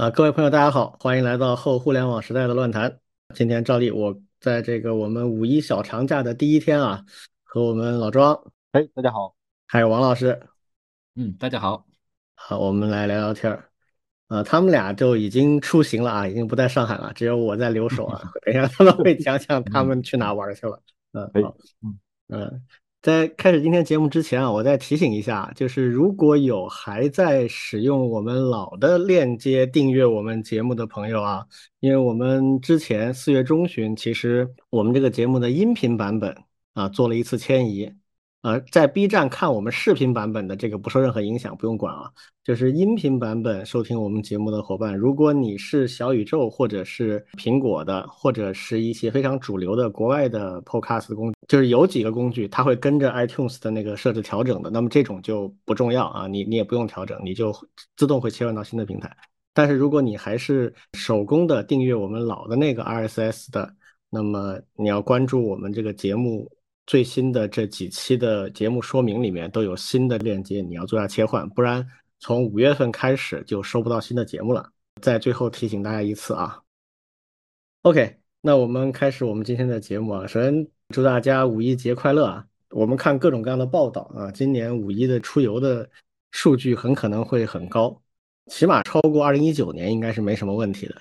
啊，各位朋友，大家好，欢迎来到后互联网时代的乱谈。今天照例，我在这个我们五一小长假的第一天啊，和我们老庄，哎，大家好，还有王老师，嗯，大家好，好，我们来聊聊天儿。啊，他们俩就已经出行了啊，已经不在上海了，只有我在留守啊。等一下他们会 讲讲他们去哪玩去了。嗯，好，嗯嗯。在开始今天节目之前啊，我再提醒一下，就是如果有还在使用我们老的链接订阅我们节目的朋友啊，因为我们之前四月中旬，其实我们这个节目的音频版本啊做了一次迁移。呃，在 B 站看我们视频版本的这个不受任何影响，不用管啊。就是音频版本收听我们节目的伙伴，如果你是小宇宙或者是苹果的，或者是一些非常主流的国外的 Podcast 工具，就是有几个工具它会跟着 iTunes 的那个设置调整的，那么这种就不重要啊，你你也不用调整，你就自动会切换到新的平台。但是如果你还是手工的订阅我们老的那个 RSS 的，那么你要关注我们这个节目。最新的这几期的节目说明里面都有新的链接，你要做下切换，不然从五月份开始就收不到新的节目了。在最后提醒大家一次啊。OK，那我们开始我们今天的节目啊。首先祝大家五一节快乐啊！我们看各种各样的报道啊，今年五一的出游的数据很可能会很高，起码超过二零一九年应该是没什么问题的。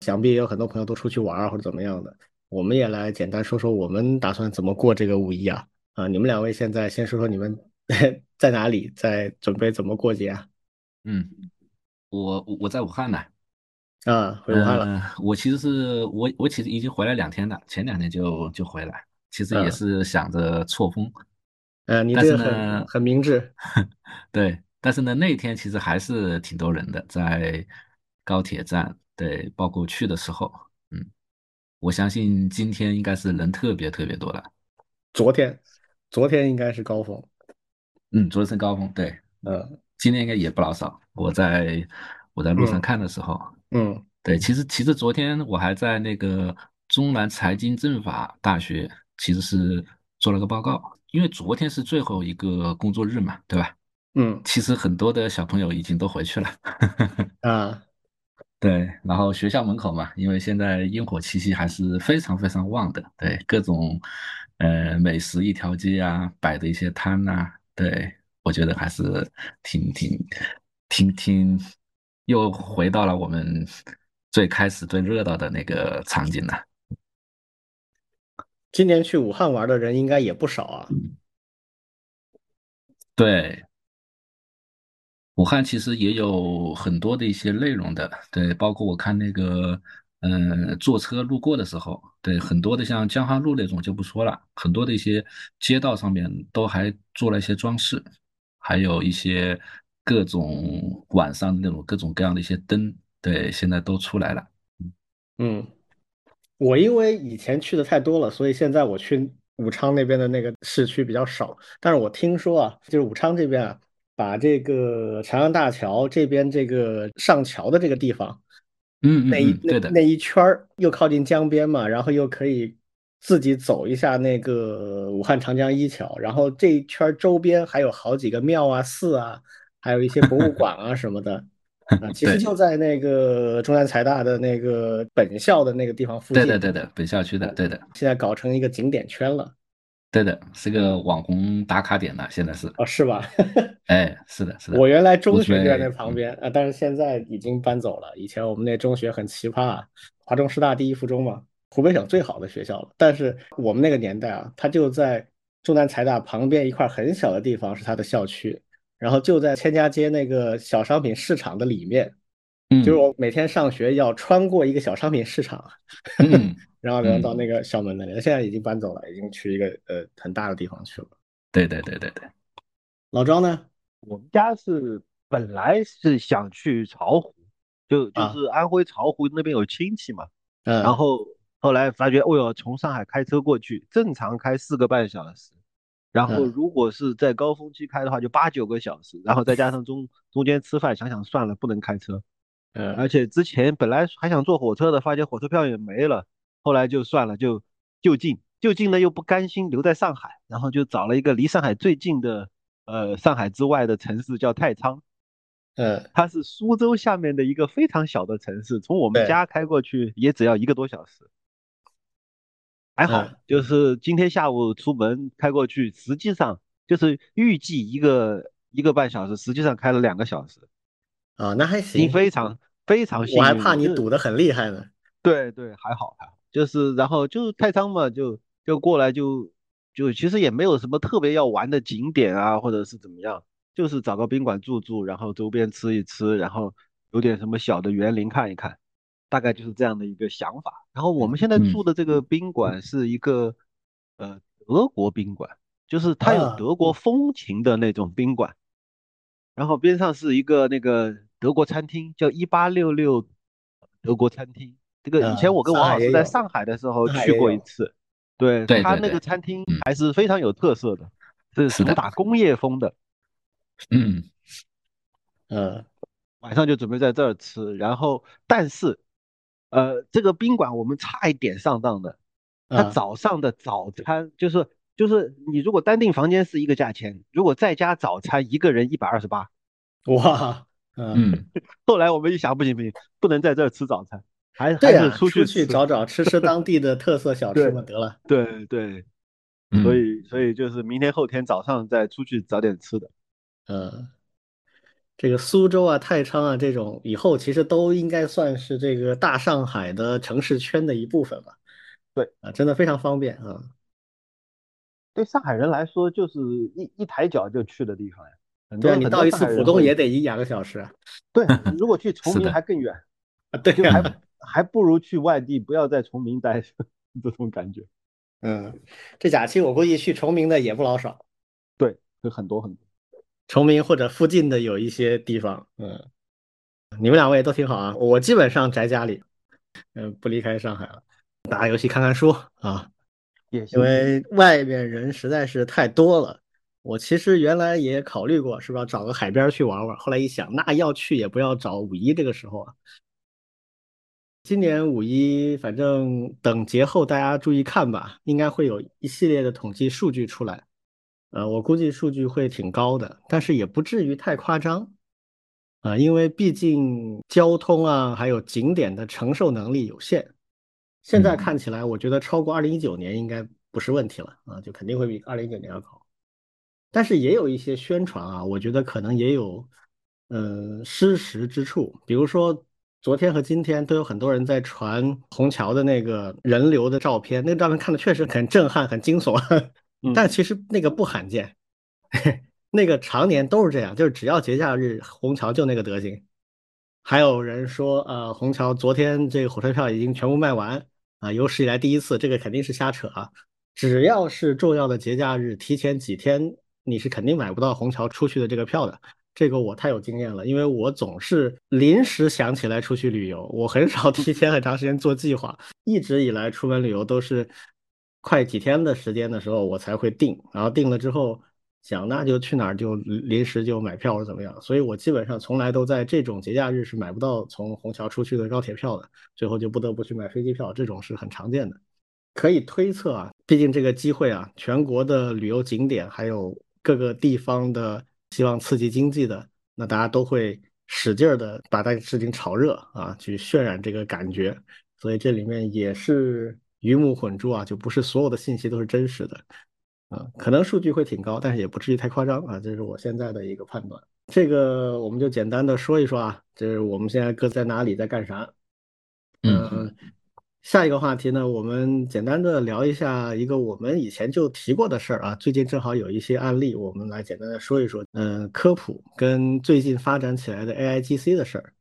想必有很多朋友都出去玩啊或者怎么样的。我们也来简单说说我们打算怎么过这个五一啊啊！你们两位现在先说说你们 在哪里，在准备怎么过节啊？嗯，我我在武汉呢。啊，回武汉了。我其实是我我其实已经回来两天了，前两天就就回来，其实也是想着错峰。呃，你这个很很明智。对，但是呢，那天其实还是挺多人的，在高铁站，对，包括去的时候。我相信今天应该是人特别特别多了。昨天，昨天应该是高峰。嗯，昨天是高峰，对。嗯，今天应该也不老少。我在我在路上看的时候，嗯，对，其实其实昨天我还在那个中南财经政法大学，其实是做了个报告，因为昨天是最后一个工作日嘛，对吧？嗯，其实很多的小朋友已经都回去了。啊。对，然后学校门口嘛，因为现在烟火气息还是非常非常旺的。对，各种呃美食一条街啊，摆的一些摊呐，对我觉得还是挺挺挺挺，又回到了我们最开始最热闹的那个场景了。今年去武汉玩的人应该也不少啊。对。武汉其实也有很多的一些内容的，对，包括我看那个，嗯，坐车路过的时候，对，很多的像江汉路那种就不说了，很多的一些街道上面都还做了一些装饰，还有一些各种晚上那种各种各样的一些灯，对，现在都出来了。嗯，我因为以前去的太多了，所以现在我去武昌那边的那个市区比较少，但是我听说啊，就是武昌这边啊。把这个长江大桥这边这个上桥的这个地方，嗯，那一那那一圈儿又靠近江边嘛，然后又可以自己走一下那个武汉长江一桥，然后这一圈周边还有好几个庙啊、寺啊，还有一些博物馆啊什么的 啊，其实就在那个中南财大的那个本校的那个地方附近，对的对的，本校区的，对的，现在搞成一个景点圈了。对的，是个网红打卡点了，现在是哦，是吧？哎，是的，是的。我原来中学就在那旁边啊，但是现在已经搬走了。以前我们那中学很奇葩，啊华中师大第一附中嘛，湖北省最好的学校了。但是我们那个年代啊，它就在中南财大旁边一块很小的地方是它的校区，然后就在千家街那个小商品市场的里面。嗯，就是我每天上学要穿过一个小商品市场。嗯。然后然后到那个校门那里，现在已经搬走了，已经去一个呃很大的地方去了。对对对对对。老庄呢？我们家是本来是想去巢湖，就就是安徽巢湖那边有亲戚嘛。嗯。然后后来发觉，哦哟，从上海开车过去，正常开四个半小时，然后如果是在高峰期开的话，就八九个小时，然后再加上中中间吃饭，想想算了，不能开车。嗯。而且之前本来还想坐火车的，发现火车票也没了。后来就算了，就就近就近呢，又不甘心留在上海，然后就找了一个离上海最近的，呃，上海之外的城市叫太仓，嗯，它是苏州下面的一个非常小的城市，从我们家开过去也只要一个多小时。还好，就是今天下午出门开过去，实际上就是预计一个一个半小时，实际上开了两个小时。啊，那还行，非常非常幸运。我还怕你堵得很厉害呢。对对，还好还好，就是然后就太仓嘛，就就过来就就其实也没有什么特别要玩的景点啊，或者是怎么样，就是找个宾馆住住，然后周边吃一吃，然后有点什么小的园林看一看。大概就是这样的一个想法。然后我们现在住的这个宾馆是一个呃德国宾馆，就是它有德国风情的那种宾馆。然后边上是一个那个德国餐厅，叫一八六六德国餐厅。这个以前我跟王老师在上海的时候去过一次。对，他那个餐厅还是非常有特色的，是主打工业风的。嗯嗯，晚上就准备在这儿吃，然后但是。呃，这个宾馆我们差一点上当的，他早上的早餐就是就是你如果单订房间是一个价钱，如果再加早餐一个人一百二十八，哇，嗯，后来我们一想不行不行，不能在这儿吃早餐，还还是出去去找找吃吃当地的特色小吃嘛得了，对对，所以所以就是明天后天早上再出去找点吃的，嗯。这个苏州啊、太仓啊这种，以后其实都应该算是这个大上海的城市圈的一部分吧。对啊，真的非常方便啊。对上海人来说，就是一一抬脚就去的地方呀。对，你到一次浦东也得一两个小时。对，如果去崇明还更远啊。对，还还不如去外地，不要在崇明待，这种感觉。嗯，这假期我估计去崇明的也不老少。对，有很多很多。崇明或者附近的有一些地方，嗯，你们两位都挺好啊。我基本上宅家里，嗯，不离开上海了，打游戏、看看书啊。也因为外面人实在是太多了。我其实原来也考虑过，是吧？找个海边去玩玩。后来一想，那要去也不要找五一这个时候啊。今年五一，反正等节后大家注意看吧，应该会有一系列的统计数据出来。呃，我估计数据会挺高的，但是也不至于太夸张，啊，因为毕竟交通啊，还有景点的承受能力有限。现在看起来，我觉得超过二零一九年应该不是问题了啊，就肯定会比二零一九年要高。但是也有一些宣传啊，我觉得可能也有，呃，失实之处。比如说，昨天和今天都有很多人在传虹桥的那个人流的照片，那个照片看的确实很震撼、很惊悚。但其实那个不罕见，那个常年都是这样，就是只要节假日，虹桥就那个德行。还有人说，呃，虹桥昨天这个火车票已经全部卖完啊，有史以来第一次，这个肯定是瞎扯啊。只要是重要的节假日，提前几天你是肯定买不到虹桥出去的这个票的。这个我太有经验了，因为我总是临时想起来出去旅游，我很少 提前很长时间做计划，一直以来出门旅游都是。快几天的时间的时候，我才会定，然后定了之后想那就去哪儿就临时就买票或者怎么样，所以我基本上从来都在这种节假日是买不到从虹桥出去的高铁票的，最后就不得不去买飞机票，这种是很常见的。可以推测啊，毕竟这个机会啊，全国的旅游景点还有各个地方的希望刺激经济的，那大家都会使劲儿的把这个事情炒热啊，去渲染这个感觉，所以这里面也是。鱼目混珠啊，就不是所有的信息都是真实的，啊，可能数据会挺高，但是也不至于太夸张啊，这是我现在的一个判断。这个我们就简单的说一说啊，就是我们现在各在哪里，在干啥。嗯，下一个话题呢，我们简单的聊一下一个我们以前就提过的事儿啊，最近正好有一些案例，我们来简单的说一说，嗯，科普跟最近发展起来的 AIGC 的事儿。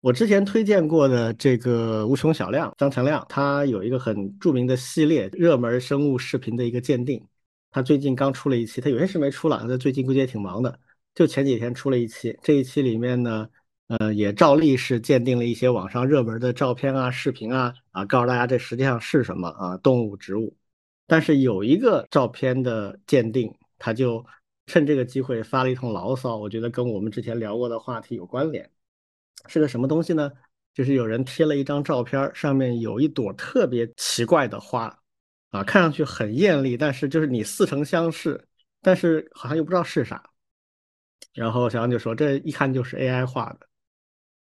我之前推荐过的这个无穷小亮张强亮，他有一个很著名的系列热门生物视频的一个鉴定，他最近刚出了一期，他有些事没出了，他最近估计也挺忙的，就前几天出了一期，这一期里面呢，呃，也照例是鉴定了一些网上热门的照片啊、视频啊，啊，告诉大家这实际上是什么啊，动物、植物，但是有一个照片的鉴定，他就趁这个机会发了一通牢骚，我觉得跟我们之前聊过的话题有关联。是个什么东西呢？就是有人贴了一张照片，上面有一朵特别奇怪的花，啊，看上去很艳丽，但是就是你似曾相识，但是好像又不知道是啥。然后小杨就说这一看就是 AI 画的，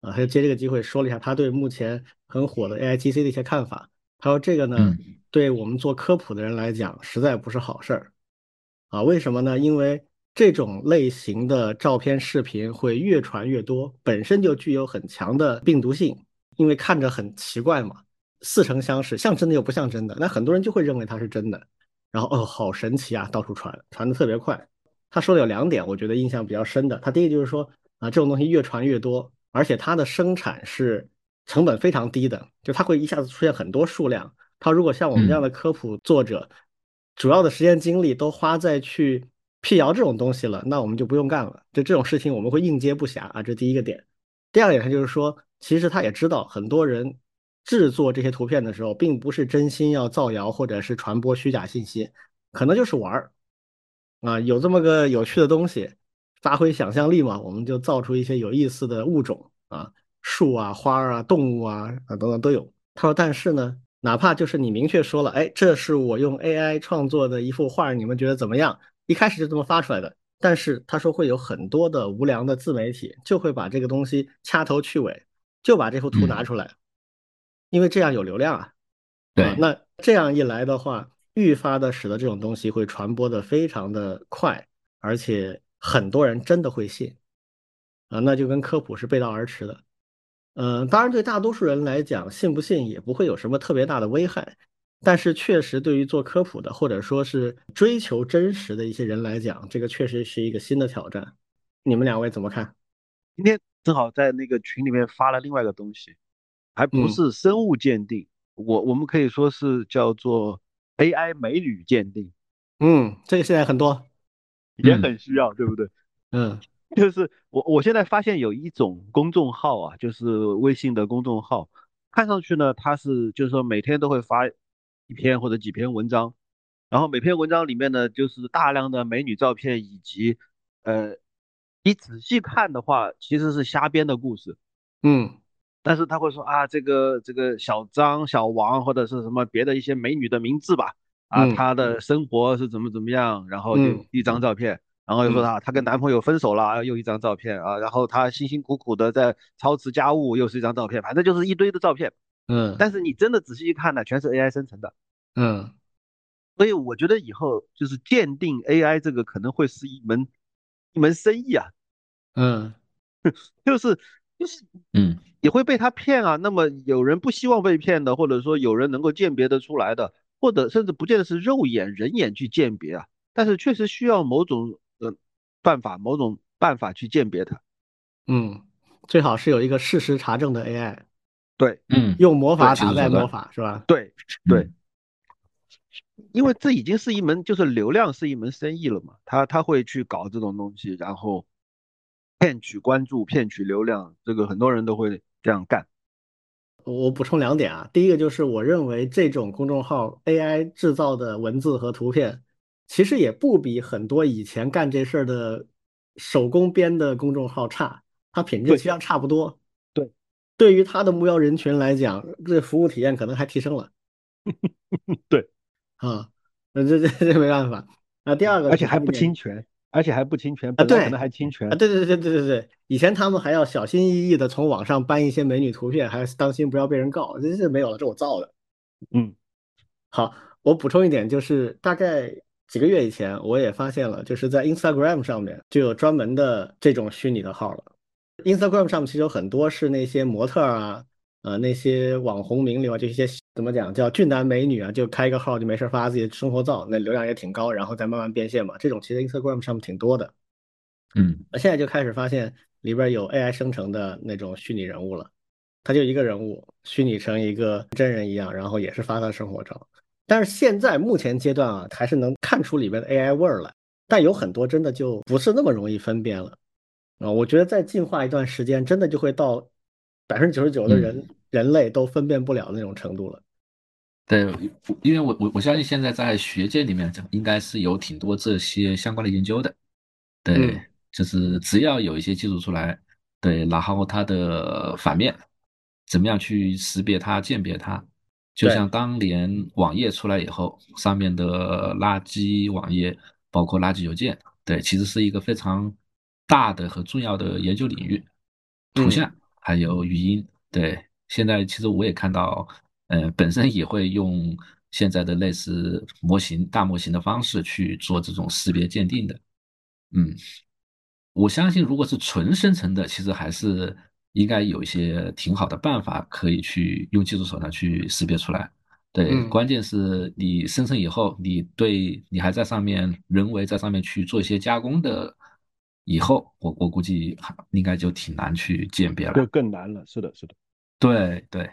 啊，他就借这个机会说了一下他对目前很火的 AIGC 的一些看法。他说这个呢，对我们做科普的人来讲，实在不是好事儿，啊，为什么呢？因为这种类型的照片、视频会越传越多，本身就具有很强的病毒性，因为看着很奇怪嘛，似曾相识，像真的又不像真的，那很多人就会认为它是真的，然后哦，好神奇啊，到处传，传的特别快。他说的有两点，我觉得印象比较深的。他第一个就是说啊，这种东西越传越多，而且它的生产是成本非常低的，就它会一下子出现很多数量。它如果像我们这样的科普作者，主要的时间精力都花在去辟谣这种东西了，那我们就不用干了。就这种事情我们会应接不暇啊，这第一个点。第二点，他就是说，其实他也知道很多人制作这些图片的时候，并不是真心要造谣或者是传播虚假信息，可能就是玩儿。啊，有这么个有趣的东西，发挥想象力嘛，我们就造出一些有意思的物种啊，树啊、花啊、动物啊啊等等都有。他说，但是呢，哪怕就是你明确说了，哎，这是我用 AI 创作的一幅画，你们觉得怎么样？一开始就这么发出来的，但是他说会有很多的无良的自媒体就会把这个东西掐头去尾，就把这幅图拿出来，因为这样有流量啊。对，那这样一来的话。愈发的使得这种东西会传播的非常的快，而且很多人真的会信，啊，那就跟科普是背道而驰的。嗯，当然对大多数人来讲，信不信也不会有什么特别大的危害，但是确实对于做科普的或者说是追求真实的一些人来讲，这个确实是一个新的挑战。你们两位怎么看？今天正好在那个群里面发了另外一个东西，还不是生物鉴定，我我们可以说是叫做。AI 美女鉴定，嗯，这个现在很多，也很需要，对不对？嗯，就是我我现在发现有一种公众号啊，就是微信的公众号，看上去呢，它是就是说每天都会发一篇或者几篇文章，然后每篇文章里面呢，就是大量的美女照片，以及呃，你仔细看的话，其实是瞎编的故事，嗯。但是他会说啊，这个这个小张、小王或者是什么别的一些美女的名字吧，啊，她的生活是怎么怎么样，然后就一张照片，然后又说她她跟男朋友分手了，又一张照片啊，然后她辛辛苦苦的在操持家务，又是一张照片，反正就是一堆的照片，嗯，但是你真的仔细一看呢，全是 AI 生成的，嗯，所以我觉得以后就是鉴定 AI 这个可能会是一门一门生意啊，嗯，就是就是嗯。也会被他骗啊。那么有人不希望被骗的，或者说有人能够鉴别得出来的，或者甚至不见得是肉眼人眼去鉴别啊，但是确实需要某种呃办法，某种办法去鉴别它。嗯，最好是有一个事实查证的 AI。对，嗯，用魔法打败魔法是吧？对对，因为这已经是一门就是流量是一门生意了嘛，他他会去搞这种东西，然后骗取关注、骗取流量，这个很多人都会。这样干，我补充两点啊。第一个就是我认为这种公众号 AI 制造的文字和图片，其实也不比很多以前干这事儿的手工编的公众号差，它品质其实上差不多。对，对于它的目标人群来讲，这服务体验可能还提升了。对，啊，那这这这没办法。那第二个，而且还不侵权。而且还不侵权啊？对，可能还侵权啊？对对对对对对对，以前他们还要小心翼翼的从网上搬一些美女图片，还要当心不要被人告。这这没有了，这我造的。嗯，好，我补充一点，就是大概几个月以前，我也发现了，就是在 Instagram 上面就有专门的这种虚拟的号了。Instagram 上面其实有很多是那些模特啊。呃，那些网红名流啊，就一些怎么讲叫俊男美女啊，就开一个号就没事发自己的生活照，那流量也挺高，然后再慢慢变现嘛。这种其实 Instagram 上面挺多的。嗯，那现在就开始发现里边有 AI 生成的那种虚拟人物了，他就一个人物虚拟成一个真人一样，然后也是发他的生活照。但是现在目前阶段啊，还是能看出里边的 AI 味儿来，但有很多真的就不是那么容易分辨了啊。我觉得再进化一段时间，真的就会到。百分之九十九的人人类都分辨不了那种程度了。对，因为我我我相信现在在学界里面，应该是有挺多这些相关的研究的。对，就是只要有一些技术出来，对，然后它的反面怎么样去识别它、鉴别它，就像当年网页出来以后，上面的垃圾网页，包括垃圾邮件，对，其实是一个非常大的和重要的研究领域，图像还有语音。对，现在其实我也看到，呃，本身也会用现在的类似模型、大模型的方式去做这种识别鉴定的。嗯，我相信如果是纯生成的，其实还是应该有一些挺好的办法可以去用技术手段去识别出来。对，关键是你生成以后，你对你还在上面人为在上面去做一些加工的，以后我我估计应该就挺难去鉴别了，就更难了。是的，是的，对对。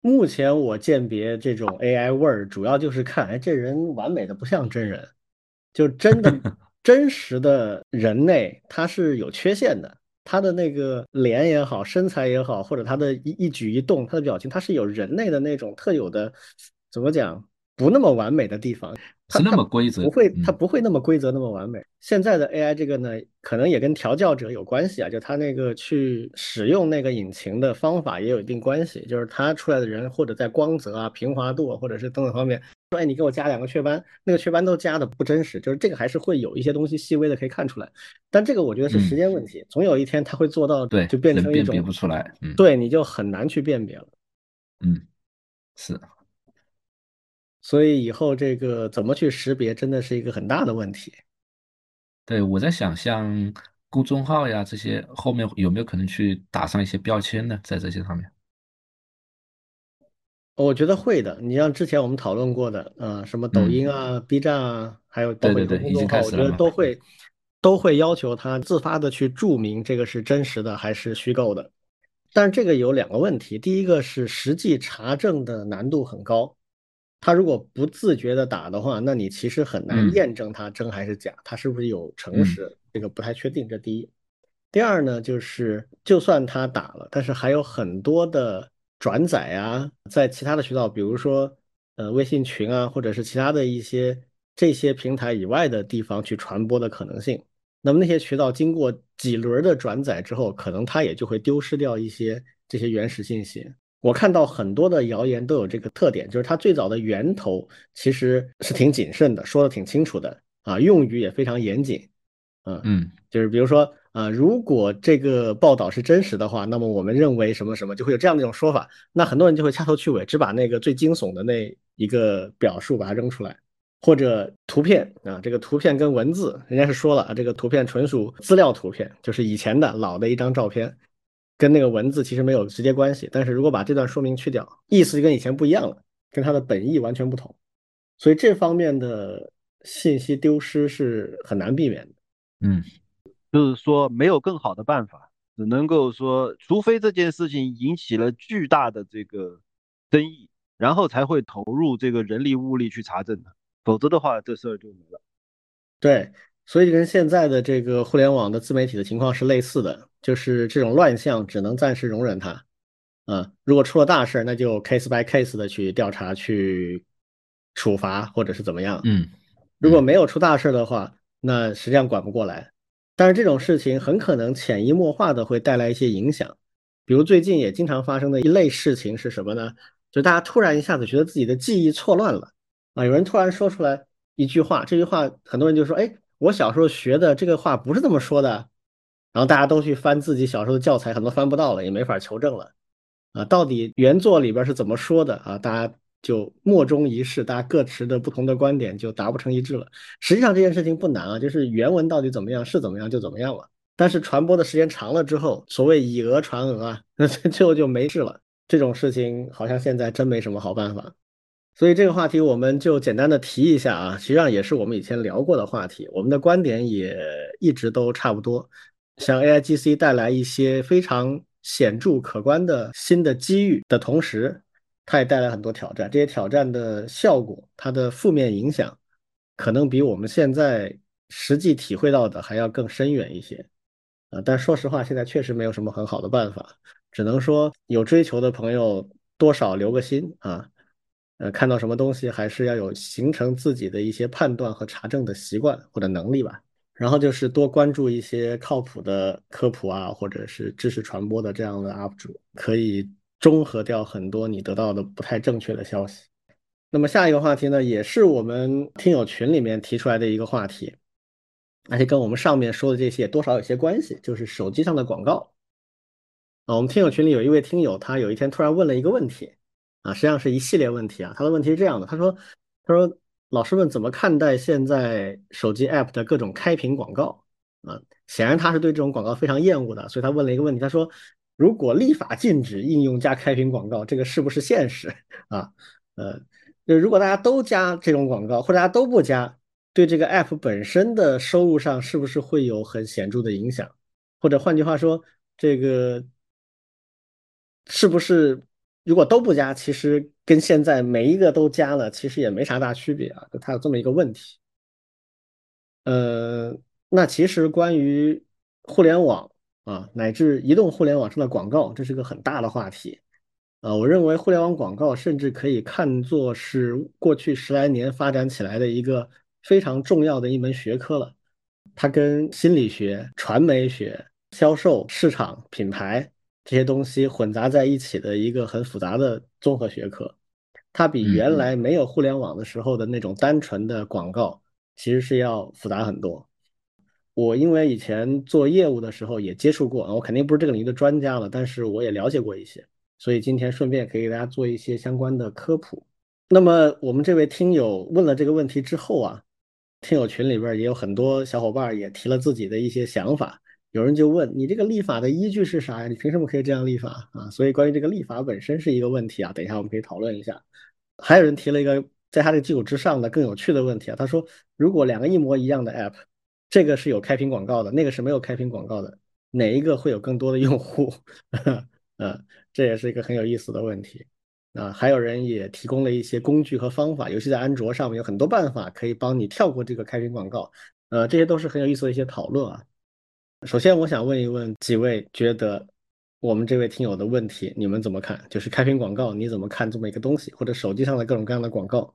目前我鉴别这种 AI 味儿，主要就是看，哎，这人完美的不像真人，就真的 真实的人类他是有缺陷的。他的那个脸也好，身材也好，或者他的一一举一动，他的表情，他是有人类的那种特有的，怎么讲，不那么完美的地方。是那么规则，不会，它不会那么规则那么完美。现在的 AI 这个呢，可能也跟调教者有关系啊，就他那个去使用那个引擎的方法也有一定关系。就是他出来的人，或者在光泽啊、平滑度啊，或者是等等方面，说，哎，你给我加两个雀斑，那个雀斑都加的不真实，就是这个还是会有一些东西细微的可以看出来。但这个我觉得是时间问题，总有一天他会做到，对，就变成一种辨别不出来，嗯，对，你就很难去辨别了，嗯，是。所以以后这个怎么去识别，真的是一个很大的问题。对，我在想，像公众号呀这些，后面有没有可能去打上一些标签呢？在这些上面，我觉得会的。你像之前我们讨论过的，呃，什么抖音啊、B 站啊，还有包括公众号，我觉得都会都会要求他自发的去注明这个是真实的还是虚构的。但是这个有两个问题，第一个是实际查证的难度很高。他如果不自觉的打的话，那你其实很难验证他真还是假，他是不是有诚实，这个不太确定。这第一，第二呢，就是就算他打了，但是还有很多的转载啊，在其他的渠道，比如说呃微信群啊，或者是其他的一些这些平台以外的地方去传播的可能性。那么那些渠道经过几轮的转载之后，可能它也就会丢失掉一些这些原始信息。我看到很多的谣言都有这个特点，就是它最早的源头其实是挺谨慎的，说的挺清楚的啊，用语也非常严谨，嗯嗯，就是比如说啊，如果这个报道是真实的话，那么我们认为什么什么就会有这样的一种说法，那很多人就会掐头去尾，只把那个最惊悚的那一个表述把它扔出来，或者图片啊，这个图片跟文字，人家是说了啊，这个图片纯属资料图片，就是以前的老的一张照片。跟那个文字其实没有直接关系，但是如果把这段说明去掉，意思就跟以前不一样了，跟它的本意完全不同，所以这方面的信息丢失是很难避免的。嗯，就是说没有更好的办法，只能够说，除非这件事情引起了巨大的这个争议，然后才会投入这个人力物力去查证的，否则的话，这事儿就没了。对。所以跟现在的这个互联网的自媒体的情况是类似的，就是这种乱象只能暂时容忍它，啊，如果出了大事，那就 case by case 的去调查、去处罚或者是怎么样。嗯，如果没有出大事的话，那实际上管不过来。但是这种事情很可能潜移默化的会带来一些影响，比如最近也经常发生的一类事情是什么呢？就大家突然一下子觉得自己的记忆错乱了，啊，有人突然说出来一句话，这句话很多人就说，哎。我小时候学的这个话不是这么说的，然后大家都去翻自己小时候的教材，很多翻不到了，也没法求证了，啊，到底原作里边是怎么说的啊？大家就莫衷一是，大家各持的不同的观点就达不成一致了。实际上这件事情不难啊，就是原文到底怎么样是怎么样就怎么样了。但是传播的时间长了之后，所谓以讹传讹啊，那最后就没事了。这种事情好像现在真没什么好办法。所以这个话题我们就简单的提一下啊，实际上也是我们以前聊过的话题，我们的观点也一直都差不多。像 AIGC 带来一些非常显著可观的新的机遇的同时，它也带来很多挑战。这些挑战的效果，它的负面影响，可能比我们现在实际体会到的还要更深远一些。啊，但说实话，现在确实没有什么很好的办法，只能说有追求的朋友多少留个心啊。呃，看到什么东西还是要有形成自己的一些判断和查证的习惯或者能力吧。然后就是多关注一些靠谱的科普啊，或者是知识传播的这样的 UP 主，可以中和掉很多你得到的不太正确的消息。那么下一个话题呢，也是我们听友群里面提出来的一个话题，而且跟我们上面说的这些多少有些关系，就是手机上的广告。啊，我们听友群里有一位听友，他有一天突然问了一个问题，啊，实际上是一系列问题啊。他的问题是这样的，他说，他说老师们怎么看待现在手机 app 的各种开屏广告？啊，显然他是对这种广告非常厌恶的，所以他问了一个问题，他说，如果立法禁止应用加开屏广告，这个是不是现实？啊，呃，就如果大家都加这种广告，或者大家都不加，对这个 app 本身的收入上是不是会有很显著的影响？或者换句话说，这个。是不是如果都不加，其实跟现在每一个都加了，其实也没啥大区别啊？它有这么一个问题。呃，那其实关于互联网啊，乃至移动互联网上的广告，这是个很大的话题。啊，我认为互联网广告甚至可以看作是过去十来年发展起来的一个非常重要的一门学科了。它跟心理学、传媒学、销售、市场、品牌。这些东西混杂在一起的一个很复杂的综合学科，它比原来没有互联网的时候的那种单纯的广告，其实是要复杂很多。我因为以前做业务的时候也接触过，我肯定不是这个领域的专家了，但是我也了解过一些，所以今天顺便可以给大家做一些相关的科普。那么我们这位听友问了这个问题之后啊，听友群里边也有很多小伙伴也提了自己的一些想法。有人就问你这个立法的依据是啥呀？你凭什么可以这样立法啊？所以关于这个立法本身是一个问题啊。等一下我们可以讨论一下。还有人提了一个在他这个基础之上的更有趣的问题啊。他说，如果两个一模一样的 app，这个是有开屏广告的，那个是没有开屏广告的，哪一个会有更多的用户？嗯，这也是一个很有意思的问题啊。还有人也提供了一些工具和方法，尤其在安卓上面有很多办法可以帮你跳过这个开屏广告。呃，这些都是很有意思的一些讨论啊。首先，我想问一问几位，觉得我们这位听友的问题，你们怎么看？就是开屏广告，你怎么看这么一个东西，或者手机上的各种各样的广告？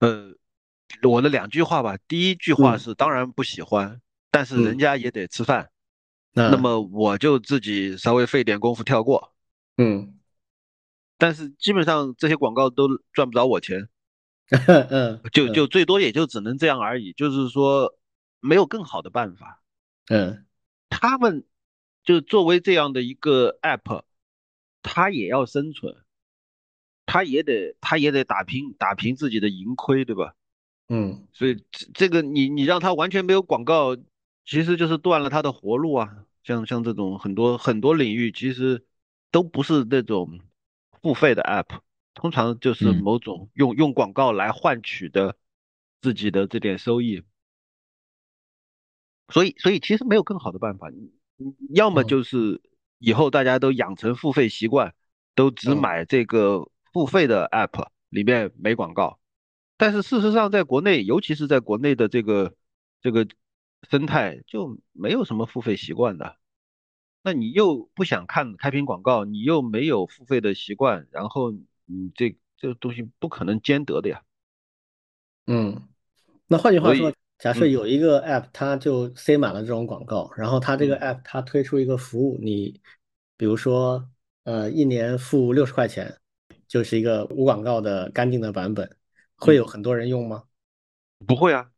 呃，我的两句话吧。第一句话是，当然不喜欢，但是人家也得吃饭，那么我就自己稍微费点功夫跳过。嗯，但是基本上这些广告都赚不着我钱。嗯，就就最多也就只能这样而已，就是说没有更好的办法。嗯。他们就作为这样的一个 app，他也要生存，他也得他也得打拼打拼自己的盈亏，对吧？嗯，所以这这个你你让他完全没有广告，其实就是断了他的活路啊。像像这种很多很多领域，其实都不是那种付费的 app，通常就是某种用用广告来换取的自己的这点收益。所以，所以其实没有更好的办法，你你要么就是以后大家都养成付费习惯，都只买这个付费的 app，里面没广告。但是事实上，在国内，尤其是在国内的这个这个生态，就没有什么付费习惯的。那你又不想看开屏广告，你又没有付费的习惯，然后你这这个东西不可能兼得的呀。嗯，那换句话说。假设有一个 app，它就塞满了这种广告，然后它这个 app 它推出一个服务，你比如说呃一年付六十块钱，就是一个无广告的干净的版本，会有很多人用吗？不会啊，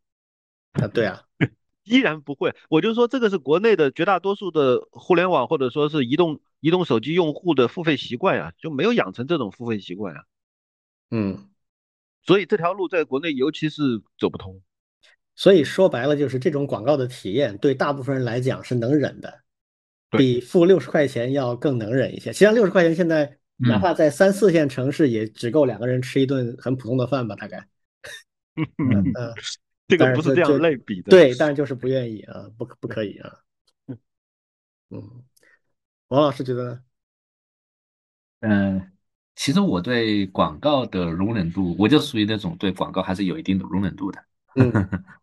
啊对啊，依然不会。我就说这个是国内的绝大多数的互联网或者说是移动移动手机用户的付费习惯呀，就没有养成这种付费习惯呀。嗯，所以这条路在国内尤其是走不通。所以说白了，就是这种广告的体验对大部分人来讲是能忍的，比付六十块钱要更能忍一些。实际上，六十块钱现在哪怕在三四线城市也只够两个人吃一顿很普通的饭吧，大概。嗯，这个不是这样类比的。对，但是就是不愿意啊，不不可以啊。嗯，王老师觉得呢？嗯，其实我对广告的容忍度，我就属于那种对广告还是有一定的容忍度的。嗯。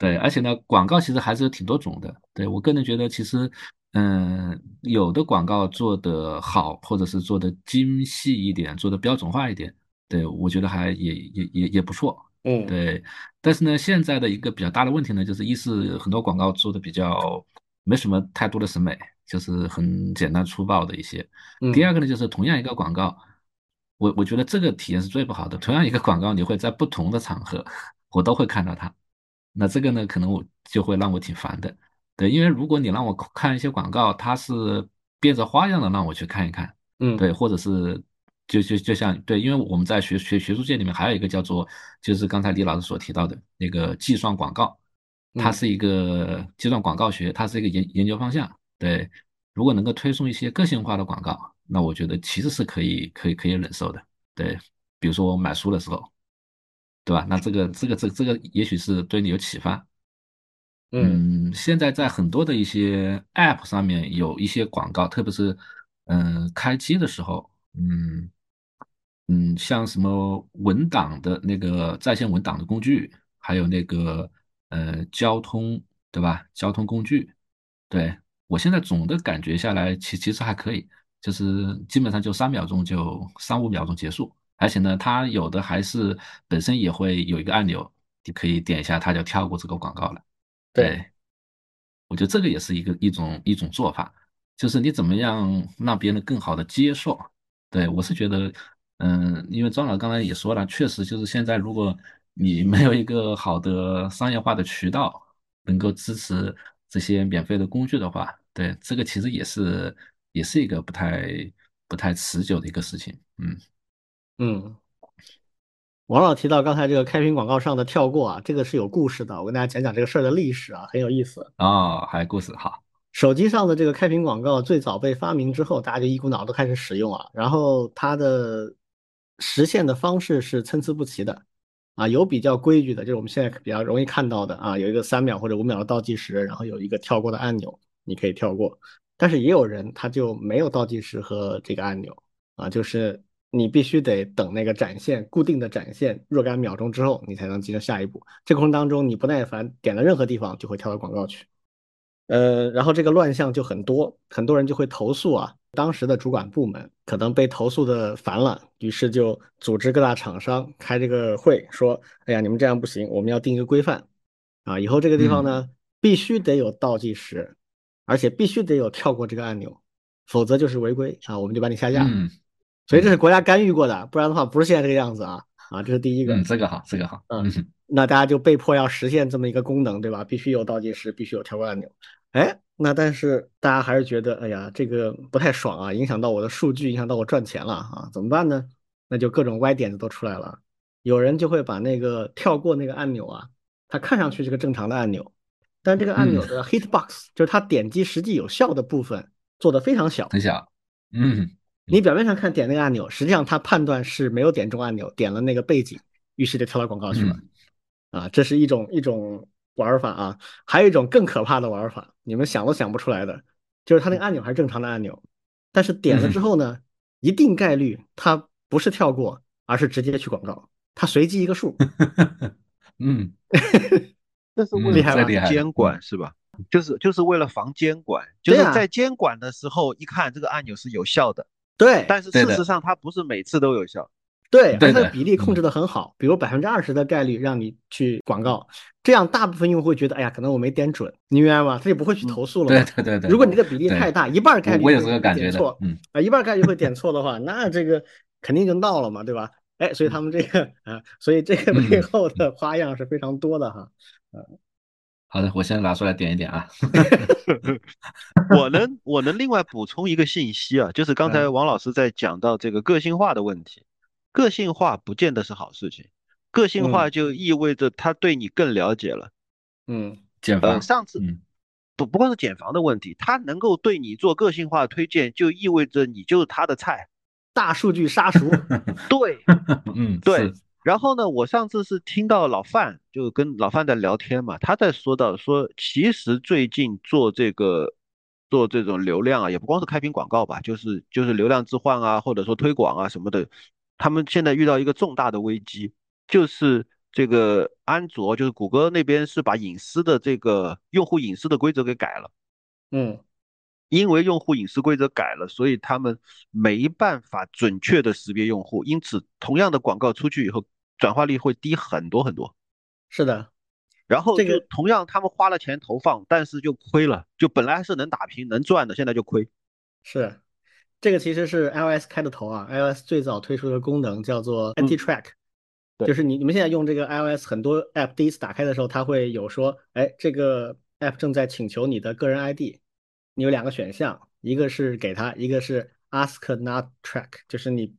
对，而且呢，广告其实还是挺多种的。对我个人觉得，其实，嗯，有的广告做得好，或者是做的精细一点，做的标准化一点，对我觉得还也也也也不错。嗯，对。但是呢，现在的一个比较大的问题呢，就是一是很多广告做的比较没什么太多的审美，就是很简单粗暴的一些。第二个呢，就是同样一个广告，我我觉得这个体验是最不好的。同样一个广告，你会在不同的场合，我都会看到它。那这个呢，可能我就会让我挺烦的。对，因为如果你让我看一些广告，它是变着花样的让我去看一看，嗯，对，或者是就就就像对，因为我们在学学学术界里面还有一个叫做，就是刚才李老师所提到的那个计算广告，它是一个计算广告学，它是一个研研究方向。对，如果能够推送一些个性化的广告，那我觉得其实是可以可以可以忍受的。对，比如说我买书的时候。对吧？那这个这个这这个也许是对你有启发。嗯，现在在很多的一些 App 上面有一些广告，特别是嗯开机的时候，嗯嗯，像什么文档的那个在线文档的工具，还有那个呃交通，对吧？交通工具，对我现在总的感觉下来，其其实还可以，就是基本上就三秒钟就三五秒钟结束。而且呢，它有的还是本身也会有一个按钮，你可以点一下，它就跳过这个广告了。对，我觉得这个也是一个一种一种做法，就是你怎么样让别人更好的接受。对我是觉得，嗯，因为庄老刚才也说了，确实就是现在如果你 没有一个好的商业化的渠道，能够支持这些免费的工具的话，对这个其实也是也是一个不太不太持久的一个事情。嗯。嗯，王老提到刚才这个开屏广告上的跳过啊，这个是有故事的，我跟大家讲讲这个事儿的历史啊，很有意思啊，还有故事哈。手机上的这个开屏广告最早被发明之后，大家就一股脑都开始使用啊，然后它的实现的方式是参差不齐的啊，有比较规矩的，就是我们现在比较容易看到的啊，有一个三秒或者五秒的倒计时，然后有一个跳过的按钮，你可以跳过，但是也有人他就没有倒计时和这个按钮啊，就是。你必须得等那个展现固定的展现若干秒钟之后，你才能进行下一步。这过程当中，你不耐烦点了任何地方，就会跳到广告去。呃，然后这个乱象就很多，很多人就会投诉啊。当时的主管部门可能被投诉的烦了，于是就组织各大厂商开这个会，说：“哎呀，你们这样不行，我们要定一个规范啊，以后这个地方呢必须得有倒计时，而且必须得有跳过这个按钮，否则就是违规啊，我们就把你下架。”所以这是国家干预过的，不然的话不是现在这个样子啊啊！这是第一个，嗯，这个好，这个好，嗯，那大家就被迫要实现这么一个功能，对吧？必须有倒计时，必须有跳过按钮。哎，那但是大家还是觉得，哎呀，这个不太爽啊，影响到我的数据，影响到我赚钱了啊，怎么办呢？那就各种歪点子都出来了。有人就会把那个跳过那个按钮啊，它看上去是个正常的按钮，但这个按钮的 hitbox 就是它点击实际有效的部分做的非常小，很小，嗯。你表面上看点那个按钮，实际上他判断是没有点中按钮，点了那个背景，于是就跳到广告去了。啊，这是一种一种玩法啊，还有一种更可怕的玩法，你们想都想不出来的，就是他那个按钮还是正常的按钮，但是点了之后呢，一定概率它不是跳过，而是直接去广告，它随机一个数。嗯，这是为了防监管是吧？就是就是为了防监管，就是在监管的时候一看这个按钮是有效的。对，但是事实上它不是每次都有效。对，它的比例控制的很好，比如百分之二十的概率让你去广告，这样大部分用户会觉得，哎呀，可能我没点准，你明白吗？他就不会去投诉了。对对对对。如果你的比例太大，一半概率我有这个感觉错，嗯啊，一半概率会点错的话，那这个肯定就闹了嘛，对吧？哎，所以他们这个啊，所以这个背后的花样是非常多的哈，嗯。好的，我先拿出来点一点啊。我能我能另外补充一个信息啊，就是刚才王老师在讲到这个个性化的问题，个性化不见得是好事情，个性化就意味着他对你更了解了。嗯，减房。上次不不光是减房的问题，他能够对你做个性化推荐，就意味着你就是他的菜，大数据杀熟。对，嗯，对。然后呢，我上次是听到老范就跟老范在聊天嘛，他在说到说，其实最近做这个做这种流量啊，也不光是开屏广告吧，就是就是流量置换啊，或者说推广啊什么的，他们现在遇到一个重大的危机，就是这个安卓，就是谷歌那边是把隐私的这个用户隐私的规则给改了，嗯。因为用户隐私规则改了，所以他们没办法准确的识别用户，因此同样的广告出去以后，转化率会低很多很多。是的，然后这个同样他们花了钱投放，但是就亏了，就本来是能打平能赚的，现在就亏。是，这个其实是 iOS 开的头啊，iOS 最早推出的功能叫做 Anti Track，就是你你们现在用这个 iOS 很多 app 第一次打开的时候，它会有说，哎，这个 app 正在请求你的个人 ID，你有两个选项，一个是给他，一个是 ask not track，就是你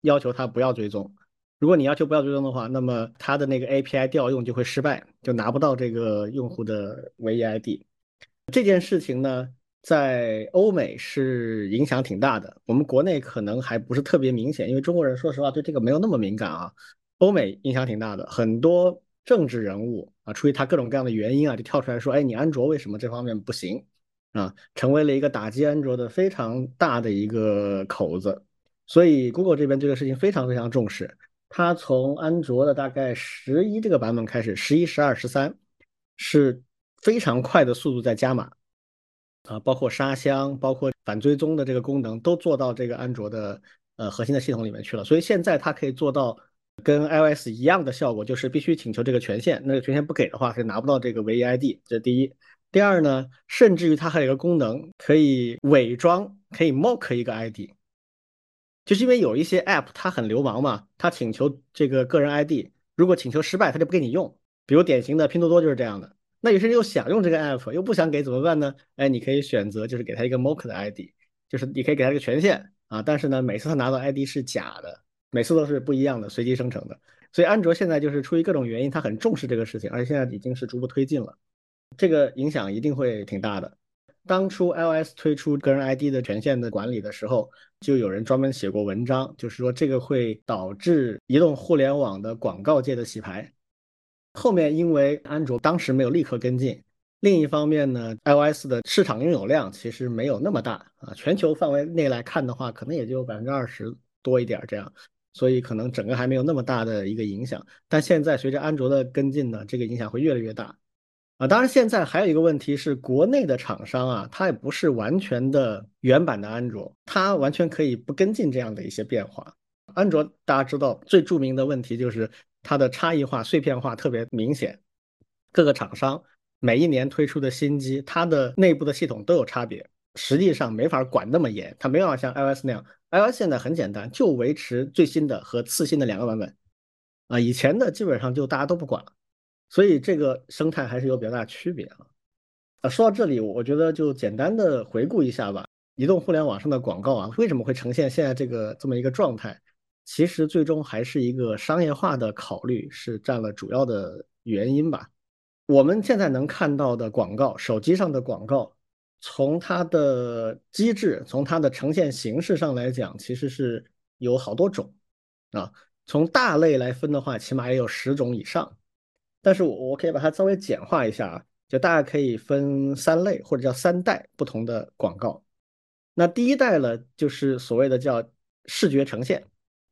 要求他不要追踪。如果你要求不要追踪的话，那么他的那个 API 调用就会失败，就拿不到这个用户的唯一 ID。这件事情呢，在欧美是影响挺大的，我们国内可能还不是特别明显，因为中国人说实话对这个没有那么敏感啊。欧美影响挺大的，很多政治人物啊，出于他各种各样的原因啊，就跳出来说：“哎，你安卓为什么这方面不行？”啊，成为了一个打击安卓的非常大的一个口子。所以，Google 这边对这个事情非常非常重视。它从安卓的大概十一这个版本开始，十一、十二、十三是非常快的速度在加码啊，包括沙箱、包括反追踪的这个功能都做到这个安卓的呃核心的系统里面去了。所以现在它可以做到。跟 iOS 一样的效果，就是必须请求这个权限，那个权限不给的话，是拿不到这个唯一 ID。这第一。第二呢，甚至于它还有一个功能，可以伪装，可以 mock 一个 ID。就是因为有一些 app 它很流氓嘛，它请求这个个人 ID，如果请求失败，它就不给你用。比如典型的拼多多就是这样的。那有些人又想用这个 app，又不想给怎么办呢？哎，你可以选择就是给他一个 mock 的 ID，就是你可以给他一个权限啊，但是呢，每次他拿到 ID 是假的。每次都是不一样的，随机生成的，所以安卓现在就是出于各种原因，它很重视这个事情，而且现在已经是逐步推进了，这个影响一定会挺大的。当初 iOS 推出个人 ID 的权限的管理的时候，就有人专门写过文章，就是说这个会导致移动互联网的广告界的洗牌。后面因为安卓当时没有立刻跟进，另一方面呢，iOS 的市场拥有量其实没有那么大啊，全球范围内来看的话，可能也就百分之二十多一点这样。所以可能整个还没有那么大的一个影响，但现在随着安卓的跟进呢，这个影响会越来越大啊。当然，现在还有一个问题是，国内的厂商啊，它也不是完全的原版的安卓，它完全可以不跟进这样的一些变化。安卓大家知道最著名的问题就是它的差异化、碎片化特别明显，各个厂商每一年推出的新机，它的内部的系统都有差别，实际上没法管那么严，它没办法像 iOS 那样。iOS 现在很简单，就维持最新的和次新的两个版本，啊，以前的基本上就大家都不管了，所以这个生态还是有比较大区别啊。啊，说到这里，我觉得就简单的回顾一下吧。移动互联网上的广告啊，为什么会呈现现在这个这么一个状态？其实最终还是一个商业化的考虑是占了主要的原因吧。我们现在能看到的广告，手机上的广告。从它的机制，从它的呈现形式上来讲，其实是有好多种啊。从大类来分的话，起码也有十种以上。但是我我可以把它稍微简化一下啊，就大概可以分三类或者叫三代不同的广告。那第一代呢，就是所谓的叫视觉呈现，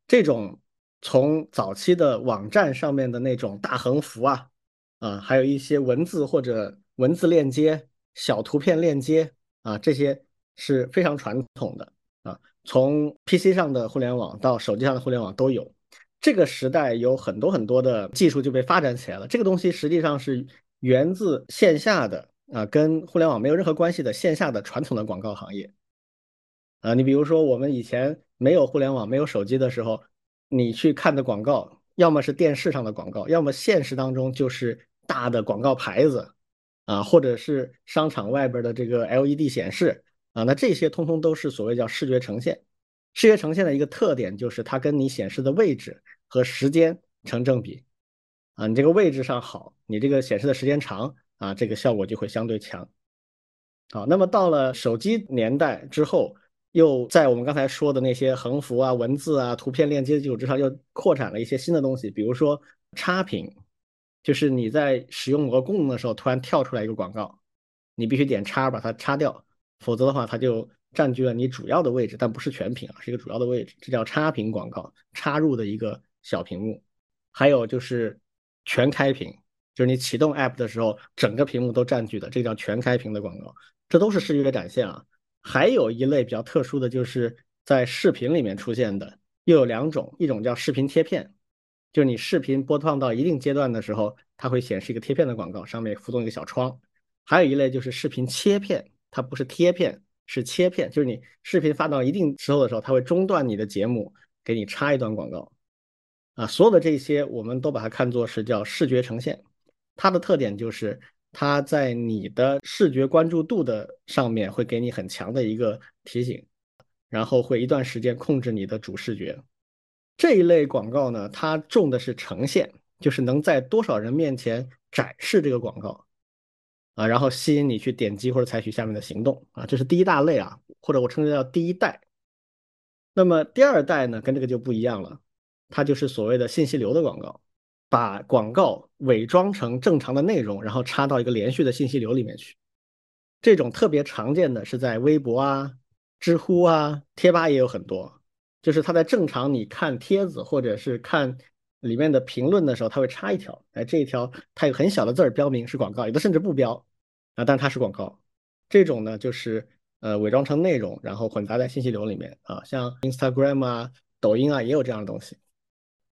这种从早期的网站上面的那种大横幅啊，啊，还有一些文字或者文字链接。小图片链接啊，这些是非常传统的啊。从 PC 上的互联网到手机上的互联网都有。这个时代有很多很多的技术就被发展起来了。这个东西实际上是源自线下的啊，跟互联网没有任何关系的线下的传统的广告行业啊。你比如说，我们以前没有互联网、没有手机的时候，你去看的广告，要么是电视上的广告，要么现实当中就是大的广告牌子。啊，或者是商场外边的这个 LED 显示啊，那这些通通都是所谓叫视觉呈现。视觉呈现的一个特点就是它跟你显示的位置和时间成正比啊，你这个位置上好，你这个显示的时间长啊，这个效果就会相对强。好，那么到了手机年代之后，又在我们刚才说的那些横幅啊、文字啊、图片链接的基础之上，又扩展了一些新的东西，比如说插屏。就是你在使用某个功能的时候，突然跳出来一个广告，你必须点叉把它叉掉，否则的话它就占据了你主要的位置，但不是全屏啊，是一个主要的位置，这叫插屏广告，插入的一个小屏幕。还有就是全开屏，就是你启动 App 的时候，整个屏幕都占据的，这叫全开屏的广告，这都是视觉的展现啊。还有一类比较特殊的就是在视频里面出现的，又有两种，一种叫视频贴片。就是你视频播放到一定阶段的时候，它会显示一个贴片的广告，上面浮动一个小窗。还有一类就是视频切片，它不是贴片，是切片。就是你视频发到一定时候的时候，它会中断你的节目，给你插一段广告。啊，所有的这些我们都把它看作是叫视觉呈现，它的特点就是它在你的视觉关注度的上面会给你很强的一个提醒，然后会一段时间控制你的主视觉。这一类广告呢，它重的是呈现，就是能在多少人面前展示这个广告啊，然后吸引你去点击或者采取下面的行动啊，这是第一大类啊，或者我称之叫第一代。那么第二代呢，跟这个就不一样了。它就是所谓的信息流的广告，把广告伪装成正常的内容，然后插到一个连续的信息流里面去。这种特别常见的是在微博啊、知乎啊、贴吧也有很多。就是它在正常你看帖子或者是看里面的评论的时候，它会插一条，哎，这一条它有很小的字儿标明是广告，有的甚至不标啊，但它是广告。这种呢，就是呃伪装成内容，然后混杂在信息流里面啊，像 Instagram 啊、抖音啊也有这样的东西。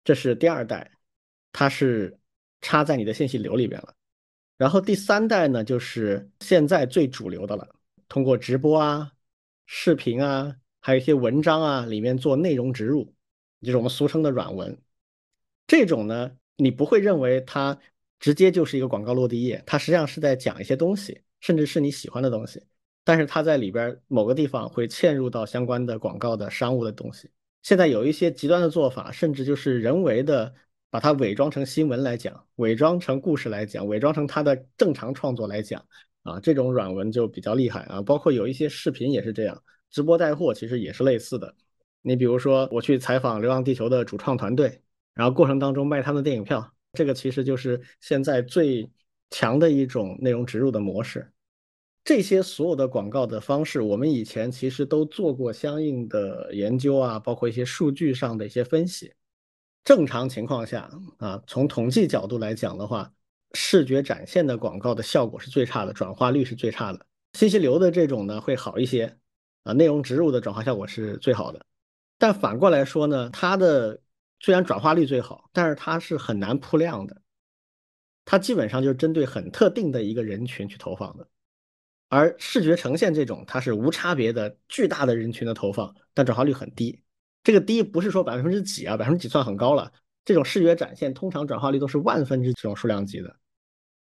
这是第二代，它是插在你的信息流里边了。然后第三代呢，就是现在最主流的了，通过直播啊、视频啊，还有一些文章啊，里面做内容植入，就是我们俗称的软文。这种呢，你不会认为它直接就是一个广告落地页，它实际上是在讲一些东西，甚至是你喜欢的东西，但是它在里边某个地方会嵌入到相关的广告的商务的东西。现在有一些极端的做法，甚至就是人为的把它伪装成新闻来讲，伪装成故事来讲，伪装成它的正常创作来讲啊，这种软文就比较厉害啊。包括有一些视频也是这样，直播带货其实也是类似的。你比如说，我去采访《流浪地球》的主创团队，然后过程当中卖他们的电影票，这个其实就是现在最强的一种内容植入的模式。这些所有的广告的方式，我们以前其实都做过相应的研究啊，包括一些数据上的一些分析。正常情况下啊，从统计角度来讲的话，视觉展现的广告的效果是最差的，转化率是最差的。信息流的这种呢会好一些啊，内容植入的转化效果是最好的。但反过来说呢，它的虽然转化率最好，但是它是很难铺量的。它基本上就是针对很特定的一个人群去投放的。而视觉呈现这种，它是无差别的巨大的人群的投放，但转化率很低。这个低不是说百分之几啊，百分之几算很高了。这种视觉展现通常转化率都是万分之这种数量级的，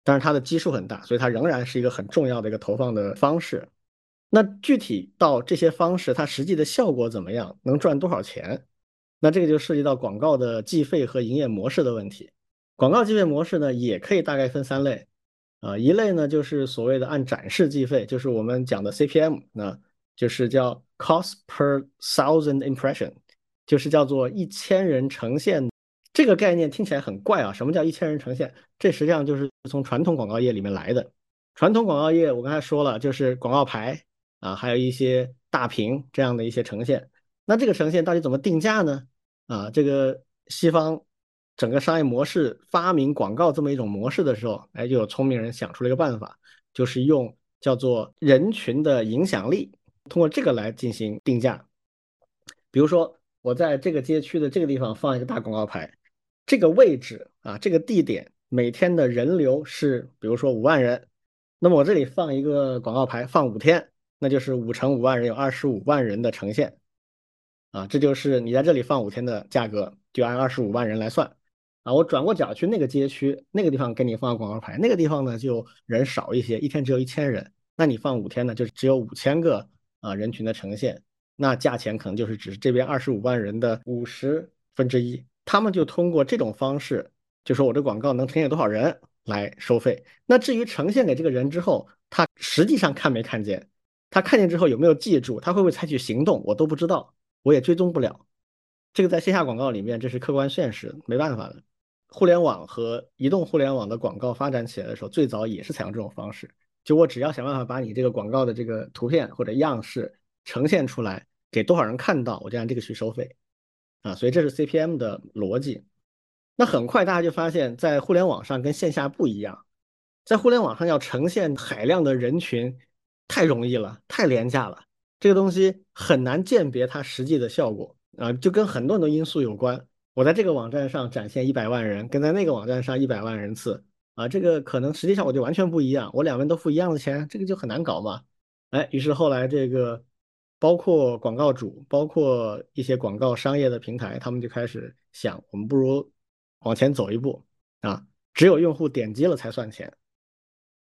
但是它的基数很大，所以它仍然是一个很重要的一个投放的方式。那具体到这些方式，它实际的效果怎么样，能赚多少钱？那这个就涉及到广告的计费和营业模式的问题。广告计费模式呢，也可以大概分三类。啊，一类呢就是所谓的按展示计费，就是我们讲的 CPM，那就是叫 Cost per Thousand Impression，就是叫做一千人呈现。这个概念听起来很怪啊，什么叫一千人呈现？这实际上就是从传统广告业里面来的。传统广告业我刚才说了，就是广告牌啊，还有一些大屏这样的一些呈现。那这个呈现到底怎么定价呢？啊，这个西方。整个商业模式发明广告这么一种模式的时候，哎，就有聪明人想出了一个办法，就是用叫做人群的影响力，通过这个来进行定价。比如说，我在这个街区的这个地方放一个大广告牌，这个位置啊，这个地点每天的人流是，比如说五万人，那么我这里放一个广告牌，放五天，那就是五乘五万人有二十五万人的呈现，啊，这就是你在这里放五天的价格，就按二十五万人来算。啊，我转过角去那个街区，那个地方给你放广告牌，那个地方呢就人少一些，一天只有一千人，那你放五天呢，就只有五千个啊人群的呈现，那价钱可能就是只是这边二十五万人的五十分之一，他们就通过这种方式，就说我这广告能呈现多少人来收费。那至于呈现给这个人之后，他实际上看没看见，他看见之后有没有记住，他会不会采取行动，我都不知道，我也追踪不了。这个在线下广告里面，这是客观现实，没办法的。互联网和移动互联网的广告发展起来的时候，最早也是采用这种方式。就我只要想办法把你这个广告的这个图片或者样式呈现出来，给多少人看到，我就按这个去收费啊。所以这是 CPM 的逻辑。那很快大家就发现，在互联网上跟线下不一样，在互联网上要呈现海量的人群太容易了，太廉价了，这个东西很难鉴别它实际的效果啊，就跟很多很多因素有关。我在这个网站上展现一百万人，跟在那个网站上一百万人次啊，这个可能实际上我就完全不一样。我两边都付一样的钱，这个就很难搞嘛。哎，于是后来这个包括广告主，包括一些广告商业的平台，他们就开始想，我们不如往前走一步啊，只有用户点击了才算钱。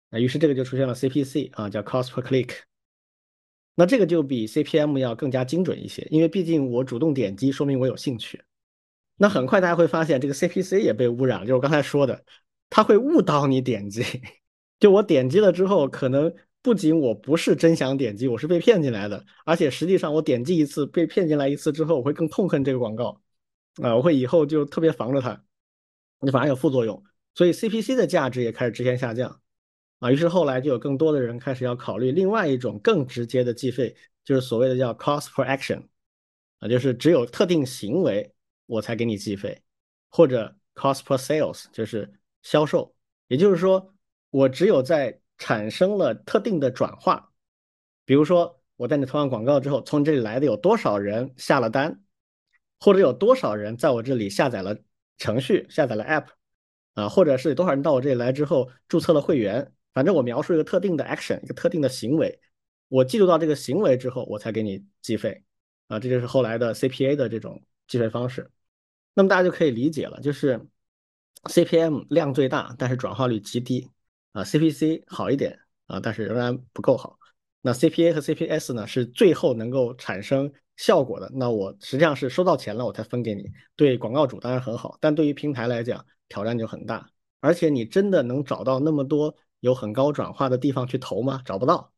那于是这个就出现了 CPC 啊，叫 Cost per Click。那这个就比 CPM 要更加精准一些，因为毕竟我主动点击，说明我有兴趣。那很快大家会发现，这个 CPC 也被污染了，就是我刚才说的，它会误导你点击。就我点击了之后，可能。不仅我不是真想点击，我是被骗进来的，而且实际上我点击一次被骗进来一次之后，我会更痛恨这个广告，啊，我会以后就特别防着它，你反而有副作用，所以 CPC 的价值也开始直线下降，啊，于是后来就有更多的人开始要考虑另外一种更直接的计费，就是所谓的叫 Cost per Action，啊，就是只有特定行为我才给你计费，或者 Cost per Sales，就是销售，也就是说我只有在产生了特定的转化，比如说我在你投完广告之后，从这里来的有多少人下了单，或者有多少人在我这里下载了程序、下载了 App，啊，或者是多少人到我这里来之后注册了会员，反正我描述一个特定的 action，一个特定的行为，我记录到这个行为之后，我才给你计费，啊，这就是后来的 CPA 的这种计费方式。那么大家就可以理解了，就是 CPM 量最大，但是转化率极低。啊，CPC 好一点啊，但是仍然不够好。那 CPA 和 CPS 呢，是最后能够产生效果的。那我实际上是收到钱了，我才分给你。对广告主当然很好，但对于平台来讲，挑战就很大。而且你真的能找到那么多有很高转化的地方去投吗？找不到。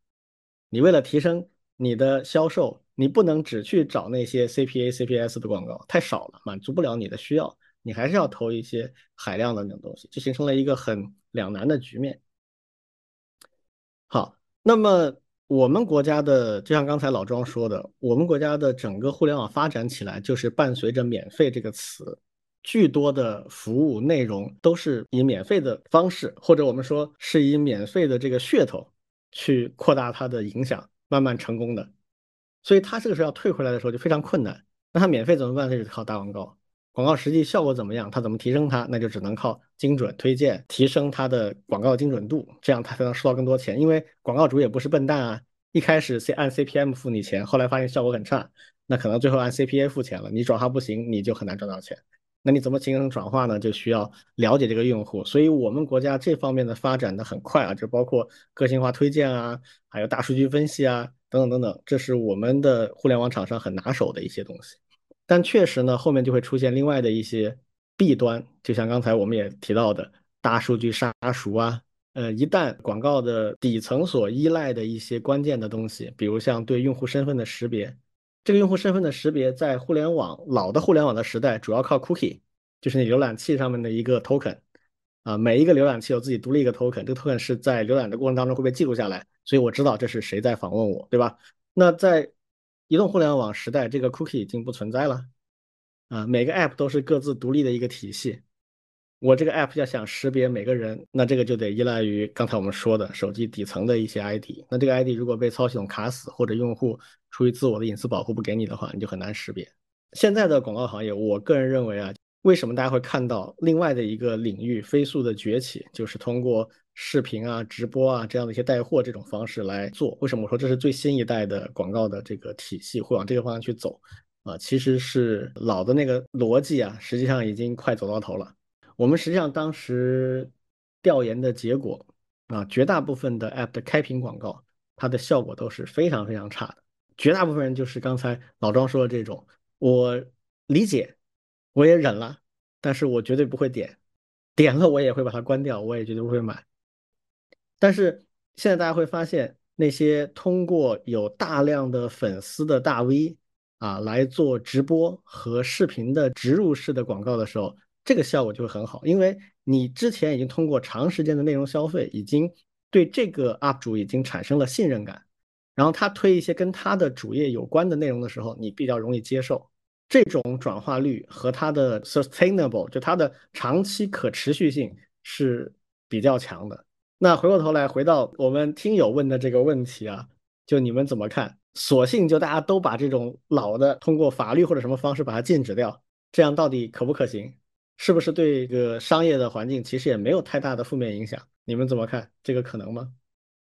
你为了提升你的销售，你不能只去找那些 CPA、CPS 的广告，太少了，满足不了你的需要。你还是要投一些海量的那种东西，就形成了一个很两难的局面。好，那么我们国家的，就像刚才老庄说的，我们国家的整个互联网发展起来，就是伴随着“免费”这个词，巨多的服务内容都是以免费的方式，或者我们说是以免费的这个噱头去扩大它的影响，慢慢成功的。所以它这个时候要退回来的时候就非常困难。那它免费怎么办？就靠打广告。广告实际效果怎么样？它怎么提升它？那就只能靠精准推荐，提升它的广告精准度，这样它才能收到更多钱。因为广告主也不是笨蛋啊，一开始 C 按 CPM 付你钱，后来发现效果很差，那可能最后按 CPA 付钱了。你转化不行，你就很难赚到钱。那你怎么形成转化呢？就需要了解这个用户。所以我们国家这方面的发展的很快啊，就包括个性化推荐啊，还有大数据分析啊，等等等等，这是我们的互联网厂商很拿手的一些东西。但确实呢，后面就会出现另外的一些弊端，就像刚才我们也提到的，大数据杀熟啊，呃，一旦广告的底层所依赖的一些关键的东西，比如像对用户身份的识别，这个用户身份的识别在互联网老的互联网的时代，主要靠 cookie，就是你浏览器上面的一个 token，啊，每一个浏览器有自己独立一个 token，这个 token 是在浏览的过程当中会被记录下来，所以我知道这是谁在访问我，对吧？那在移动互联网时代，这个 cookie 已经不存在了，啊，每个 app 都是各自独立的一个体系。我这个 app 要想识别每个人，那这个就得依赖于刚才我们说的手机底层的一些 ID。那这个 ID 如果被操作系统卡死，或者用户出于自我的隐私保护不给你的话，你就很难识别。现在的广告行业，我个人认为啊，为什么大家会看到另外的一个领域飞速的崛起，就是通过。视频啊、直播啊这样的一些带货这种方式来做，为什么我说这是最新一代的广告的这个体系会往这个方向去走啊？其实是老的那个逻辑啊，实际上已经快走到头了。我们实际上当时调研的结果啊，绝大部分的 App 的开屏广告，它的效果都是非常非常差的。绝大部分人就是刚才老庄说的这种，我理解，我也忍了，但是我绝对不会点，点了我也会把它关掉，我也绝对不会买。但是现在大家会发现，那些通过有大量的粉丝的大 V 啊来做直播和视频的植入式的广告的时候，这个效果就会很好，因为你之前已经通过长时间的内容消费，已经对这个 UP 主已经产生了信任感，然后他推一些跟他的主业有关的内容的时候，你比较容易接受，这种转化率和它的 sustainable 就它的长期可持续性是比较强的。那回过头来，回到我们听友问的这个问题啊，就你们怎么看？索性就大家都把这种老的通过法律或者什么方式把它禁止掉，这样到底可不可行？是不是对这个商业的环境其实也没有太大的负面影响？你们怎么看？这个可能吗？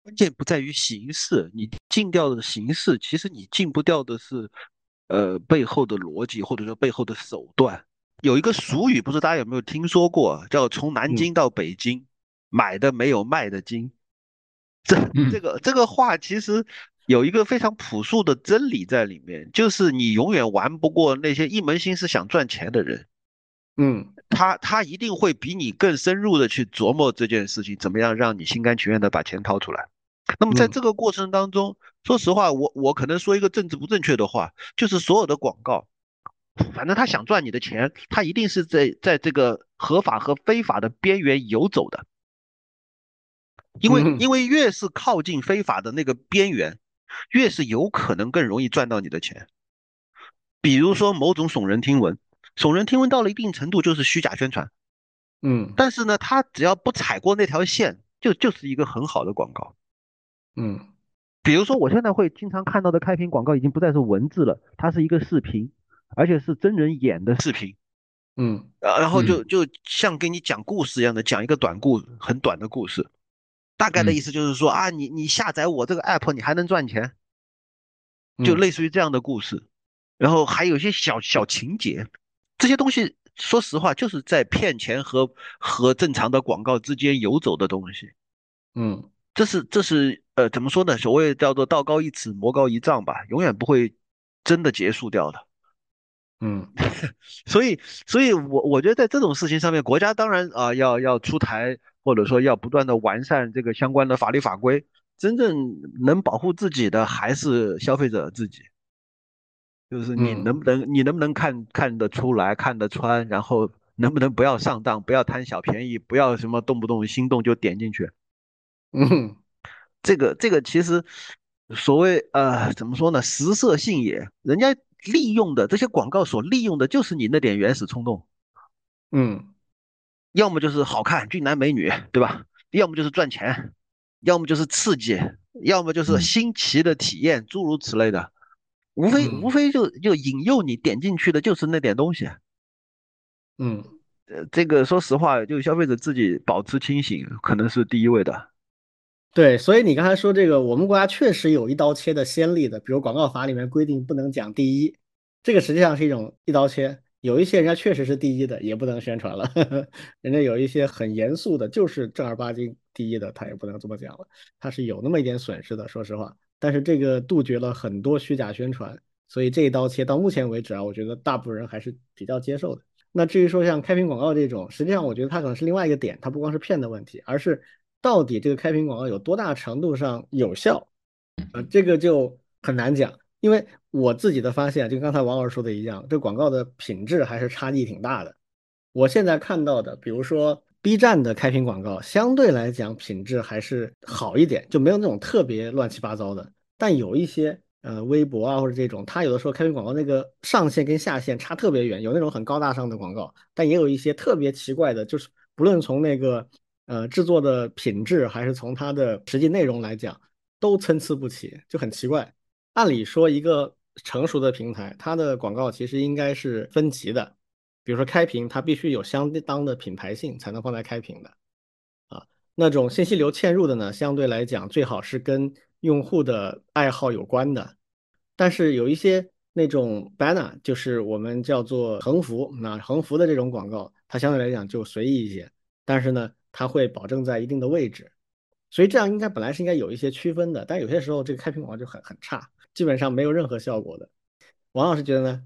关键不在于形式，你禁掉的形式，其实你禁不掉的是，呃，背后的逻辑或者说背后的手段。有一个俗语，不知道大家有没有听说过，叫“从南京到北京，买的没有卖的精”。这这个这个话其实有一个非常朴素的真理在里面，就是你永远玩不过那些一门心思想赚钱的人。嗯，他他一定会比你更深入的去琢磨这件事情，怎么样让你心甘情愿的把钱掏出来。那么在这个过程当中，说实话，我我可能说一个政治不正确的话，就是所有的广告。反正他想赚你的钱，他一定是在在这个合法和非法的边缘游走的，因为因为越是靠近非法的那个边缘，越是有可能更容易赚到你的钱。比如说某种耸人听闻，耸人听闻到了一定程度就是虚假宣传，嗯，但是呢，他只要不踩过那条线，就就是一个很好的广告，嗯，比如说我现在会经常看到的开屏广告已经不再是文字了，它是一个视频。而且是真人演的视频，嗯，然后就就像给你讲故事一样的讲一个短故，很短的故事，大概的意思就是说啊，你你下载我这个 app，你还能赚钱，就类似于这样的故事，然后还有一些小小情节，这些东西说实话就是在骗钱和和正常的广告之间游走的东西，嗯，这是这是呃怎么说呢？所谓叫做道高一尺，魔高一丈吧，永远不会真的结束掉的。嗯，所以，所以我我觉得在这种事情上面，国家当然啊要要出台，或者说要不断的完善这个相关的法律法规。真正能保护自己的还是消费者自己，就是你能不能你能不能看看得出来看得穿，然后能不能不要上当，不要贪小便宜，不要什么动不动心动就点进去。嗯，这个这个其实所谓呃怎么说呢，食色性也，人家。利用的这些广告所利用的就是你那点原始冲动，嗯，要么就是好看俊男美女，对吧？要么就是赚钱，要么就是刺激，要么就是新奇的体验，诸如此类的，无非无非就就引诱你点进去的就是那点东西。嗯，呃，这个说实话，就消费者自己保持清醒，可能是第一位的。对，所以你刚才说这个，我们国家确实有一刀切的先例的，比如广告法里面规定不能讲第一，这个实际上是一种一刀切。有一些人家确实是第一的，也不能宣传了。人家有一些很严肃的，就是正儿八经第一的，他也不能这么讲了，他是有那么一点损失的，说实话。但是这个杜绝了很多虚假宣传，所以这一刀切到目前为止啊，我觉得大部分人还是比较接受的。那至于说像开屏广告这种，实际上我觉得它可能是另外一个点，它不光是骗的问题，而是。到底这个开屏广告有多大程度上有效？啊，这个就很难讲，因为我自己的发现，就刚才王老师说的一样，这广告的品质还是差异挺大的。我现在看到的，比如说 B 站的开屏广告，相对来讲品质还是好一点，就没有那种特别乱七八糟的。但有一些呃微博啊或者这种，它有的时候开屏广告那个上限跟下限差特别远，有那种很高大上的广告，但也有一些特别奇怪的，就是不论从那个。呃，制作的品质还是从它的实际内容来讲，都参差不齐，就很奇怪。按理说，一个成熟的平台，它的广告其实应该是分级的，比如说开屏，它必须有相当的品牌性才能放在开屏的。啊，那种信息流嵌入的呢，相对来讲最好是跟用户的爱好有关的。但是有一些那种 banner，就是我们叫做横幅，那横幅的这种广告，它相对来讲就随意一些。但是呢。它会保证在一定的位置，所以这样应该本来是应该有一些区分的，但有些时候这个开屏广告就很很差，基本上没有任何效果的。王老师觉得呢？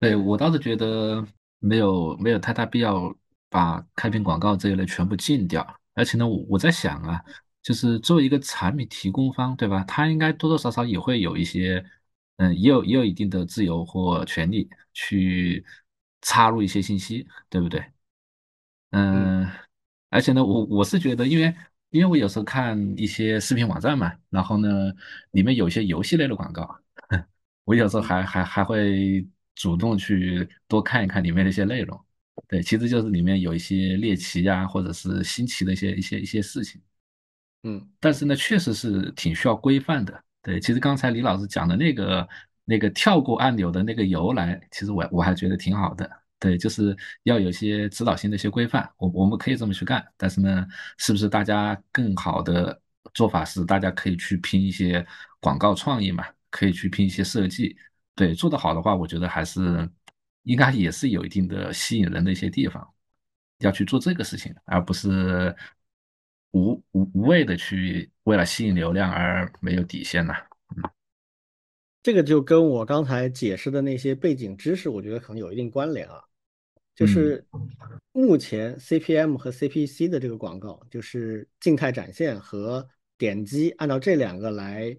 对我倒是觉得没有没有太大必要把开屏广告这一类全部禁掉，而且呢，我我在想啊，就是作为一个产品提供方，对吧？他应该多多少少也会有一些，嗯，也有也有一定的自由或权利去插入一些信息，对不对？嗯，而且呢，我我是觉得，因为因为我有时候看一些视频网站嘛，然后呢，里面有一些游戏类的广告，我有时候还还还会主动去多看一看里面的一些内容。对，其实就是里面有一些猎奇呀，或者是新奇的一些一些一些事情。嗯，但是呢，确实是挺需要规范的。对，其实刚才李老师讲的那个那个跳过按钮的那个由来，其实我我还觉得挺好的。对，就是要有些指导性的一些规范，我我们可以这么去干，但是呢，是不是大家更好的做法是，大家可以去拼一些广告创意嘛，可以去拼一些设计。对，做得好的话，我觉得还是应该也是有一定的吸引人的一些地方，要去做这个事情，而不是无无无谓的去为了吸引流量而没有底线呐。嗯，这个就跟我刚才解释的那些背景知识，我觉得可能有一定关联啊。就是目前 CPM 和 CPC 的这个广告，就是静态展现和点击，按照这两个来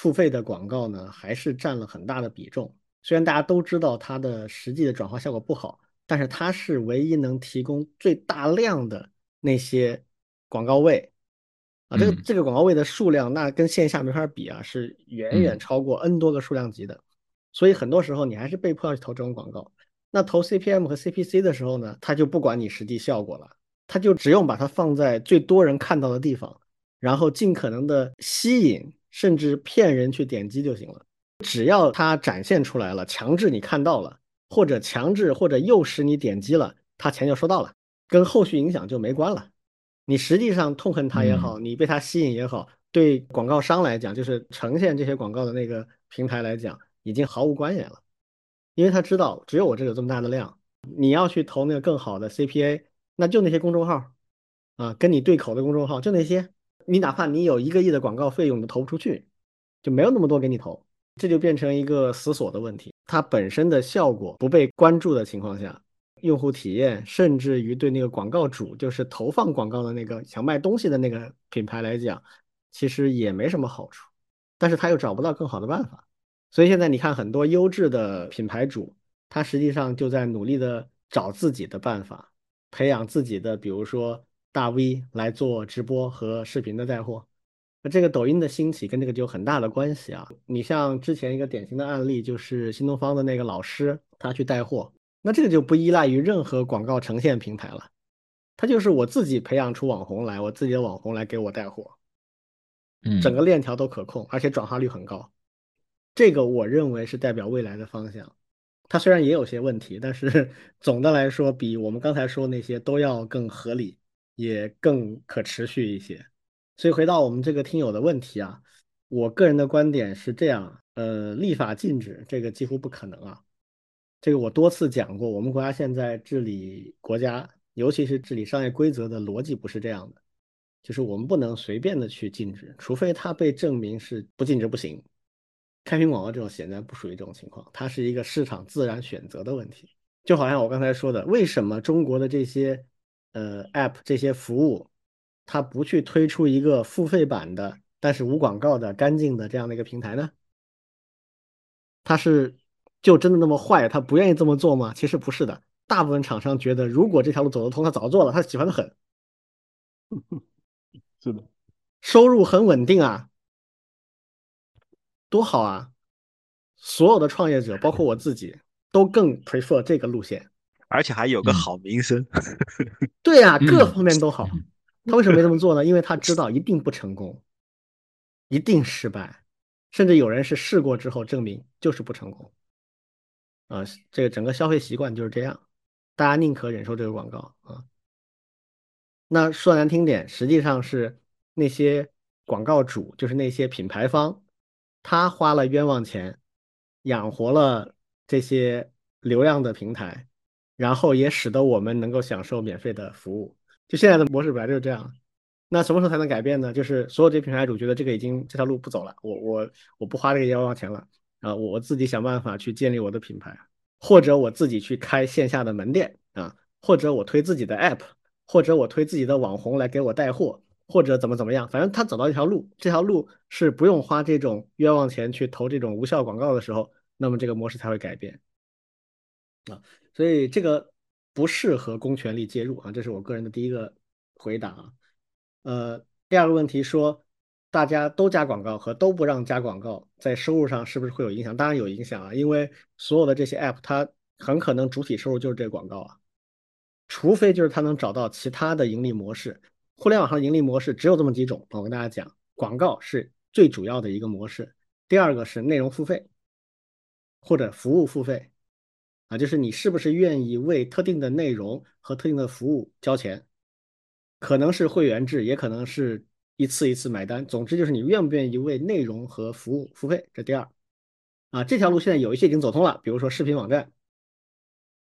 付费的广告呢，还是占了很大的比重。虽然大家都知道它的实际的转化效果不好，但是它是唯一能提供最大量的那些广告位啊。这个这个广告位的数量，那跟线下没法比啊，是远远超过 N 多个数量级的。所以很多时候你还是被迫要去投这种广告。那投 CPM 和 CPC 的时候呢，它就不管你实际效果了，它就只用把它放在最多人看到的地方，然后尽可能的吸引甚至骗人去点击就行了。只要它展现出来了，强制你看到了，或者强制或者诱使你点击了，他钱就收到了，跟后续影响就没关了。你实际上痛恨它也好，你被它吸引也好，对广告商来讲，就是呈现这些广告的那个平台来讲，已经毫无关联了。因为他知道只有我这有这么大的量，你要去投那个更好的 CPA，那就那些公众号啊，跟你对口的公众号就那些，你哪怕你有一个亿的广告费用都投不出去，就没有那么多给你投，这就变成一个死锁的问题。它本身的效果不被关注的情况下，用户体验甚至于对那个广告主，就是投放广告的那个想卖东西的那个品牌来讲，其实也没什么好处，但是他又找不到更好的办法。所以现在你看，很多优质的品牌主，他实际上就在努力的找自己的办法，培养自己的，比如说大 V 来做直播和视频的带货。那这个抖音的兴起跟这个就有很大的关系啊。你像之前一个典型的案例，就是新东方的那个老师，他去带货，那这个就不依赖于任何广告呈现平台了，他就是我自己培养出网红来，我自己的网红来给我带货，嗯，整个链条都可控，而且转化率很高。这个我认为是代表未来的方向，它虽然也有些问题，但是 总的来说比我们刚才说那些都要更合理，也更可持续一些。所以回到我们这个听友的问题啊，我个人的观点是这样，呃，立法禁止这个几乎不可能啊。这个我多次讲过，我们国家现在治理国家，尤其是治理商业规则的逻辑不是这样的，就是我们不能随便的去禁止，除非它被证明是不禁止不行。开屏广告这种显然不属于这种情况，它是一个市场自然选择的问题。就好像我刚才说的，为什么中国的这些呃 App 这些服务，它不去推出一个付费版的，但是无广告的干净的这样的一个平台呢？它是就真的那么坏？他不愿意这么做吗？其实不是的，大部分厂商觉得，如果这条路走得通，他早做了，他喜欢的很。是的，收入很稳定啊。多好啊！所有的创业者，包括我自己，都更 prefer 这个路线，而且还有个好名声。对呀，各方面都好。他为什么没这么做呢？因为他知道一定不成功，一定失败，甚至有人是试过之后证明就是不成功。啊，这个整个消费习惯就是这样，大家宁可忍受这个广告啊。那说难听点，实际上是那些广告主，就是那些品牌方。他花了冤枉钱，养活了这些流量的平台，然后也使得我们能够享受免费的服务。就现在的模式本来就是这样。那什么时候才能改变呢？就是所有这些品牌主觉得这个已经这条路不走了，我我我不花这个冤枉钱了啊，我自己想办法去建立我的品牌，或者我自己去开线下的门店啊，或者我推自己的 app，或者我推自己的网红来给我带货。或者怎么怎么样，反正他走到一条路，这条路是不用花这种冤枉钱去投这种无效广告的时候，那么这个模式才会改变啊。所以这个不适合公权力介入啊，这是我个人的第一个回答啊。呃，第二个问题说，大家都加广告和都不让加广告，在收入上是不是会有影响？当然有影响啊，因为所有的这些 app 它很可能主体收入就是这个广告啊，除非就是它能找到其他的盈利模式。互联网上的盈利模式只有这么几种，我跟大家讲，广告是最主要的一个模式，第二个是内容付费或者服务付费，啊，就是你是不是愿意为特定的内容和特定的服务交钱，可能是会员制，也可能是一次一次买单。总之就是你愿不愿意为内容和服务付费，这第二。啊，这条路现在有一些已经走通了，比如说视频网站，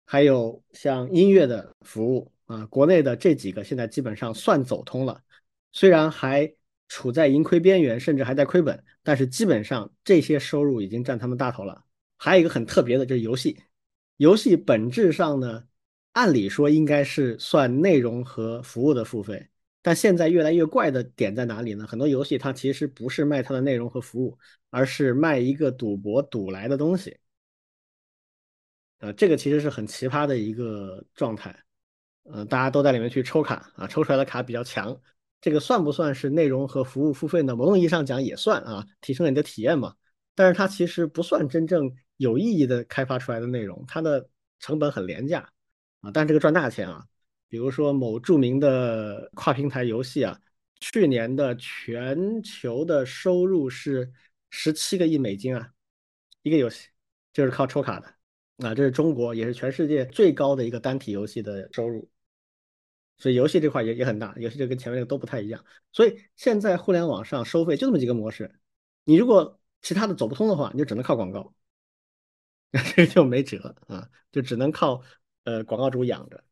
还有像音乐的服务啊，国内的这几个现在基本上算走通了，虽然还处在盈亏边缘，甚至还在亏本，但是基本上这些收入已经占他们大头了。还有一个很特别的就是游戏，游戏本质上呢，按理说应该是算内容和服务的付费。但现在越来越怪的点在哪里呢？很多游戏它其实不是卖它的内容和服务，而是卖一个赌博赌来的东西。呃，这个其实是很奇葩的一个状态。呃，大家都在里面去抽卡啊，抽出来的卡比较强，这个算不算是内容和服务付费呢？某种意义上讲也算啊，提升了你的体验嘛。但是它其实不算真正有意义的开发出来的内容，它的成本很廉价。啊，但这个赚大钱啊。比如说某著名的跨平台游戏啊，去年的全球的收入是十七个亿美金啊，一个游戏就是靠抽卡的。啊，这是中国也是全世界最高的一个单体游戏的收入，所以游戏这块也也很大，游戏这跟前面那个都不太一样，所以现在互联网上收费就这么几个模式，你如果其他的走不通的话，你就只能靠广告，这就没辙啊，就只能靠呃广告主养着。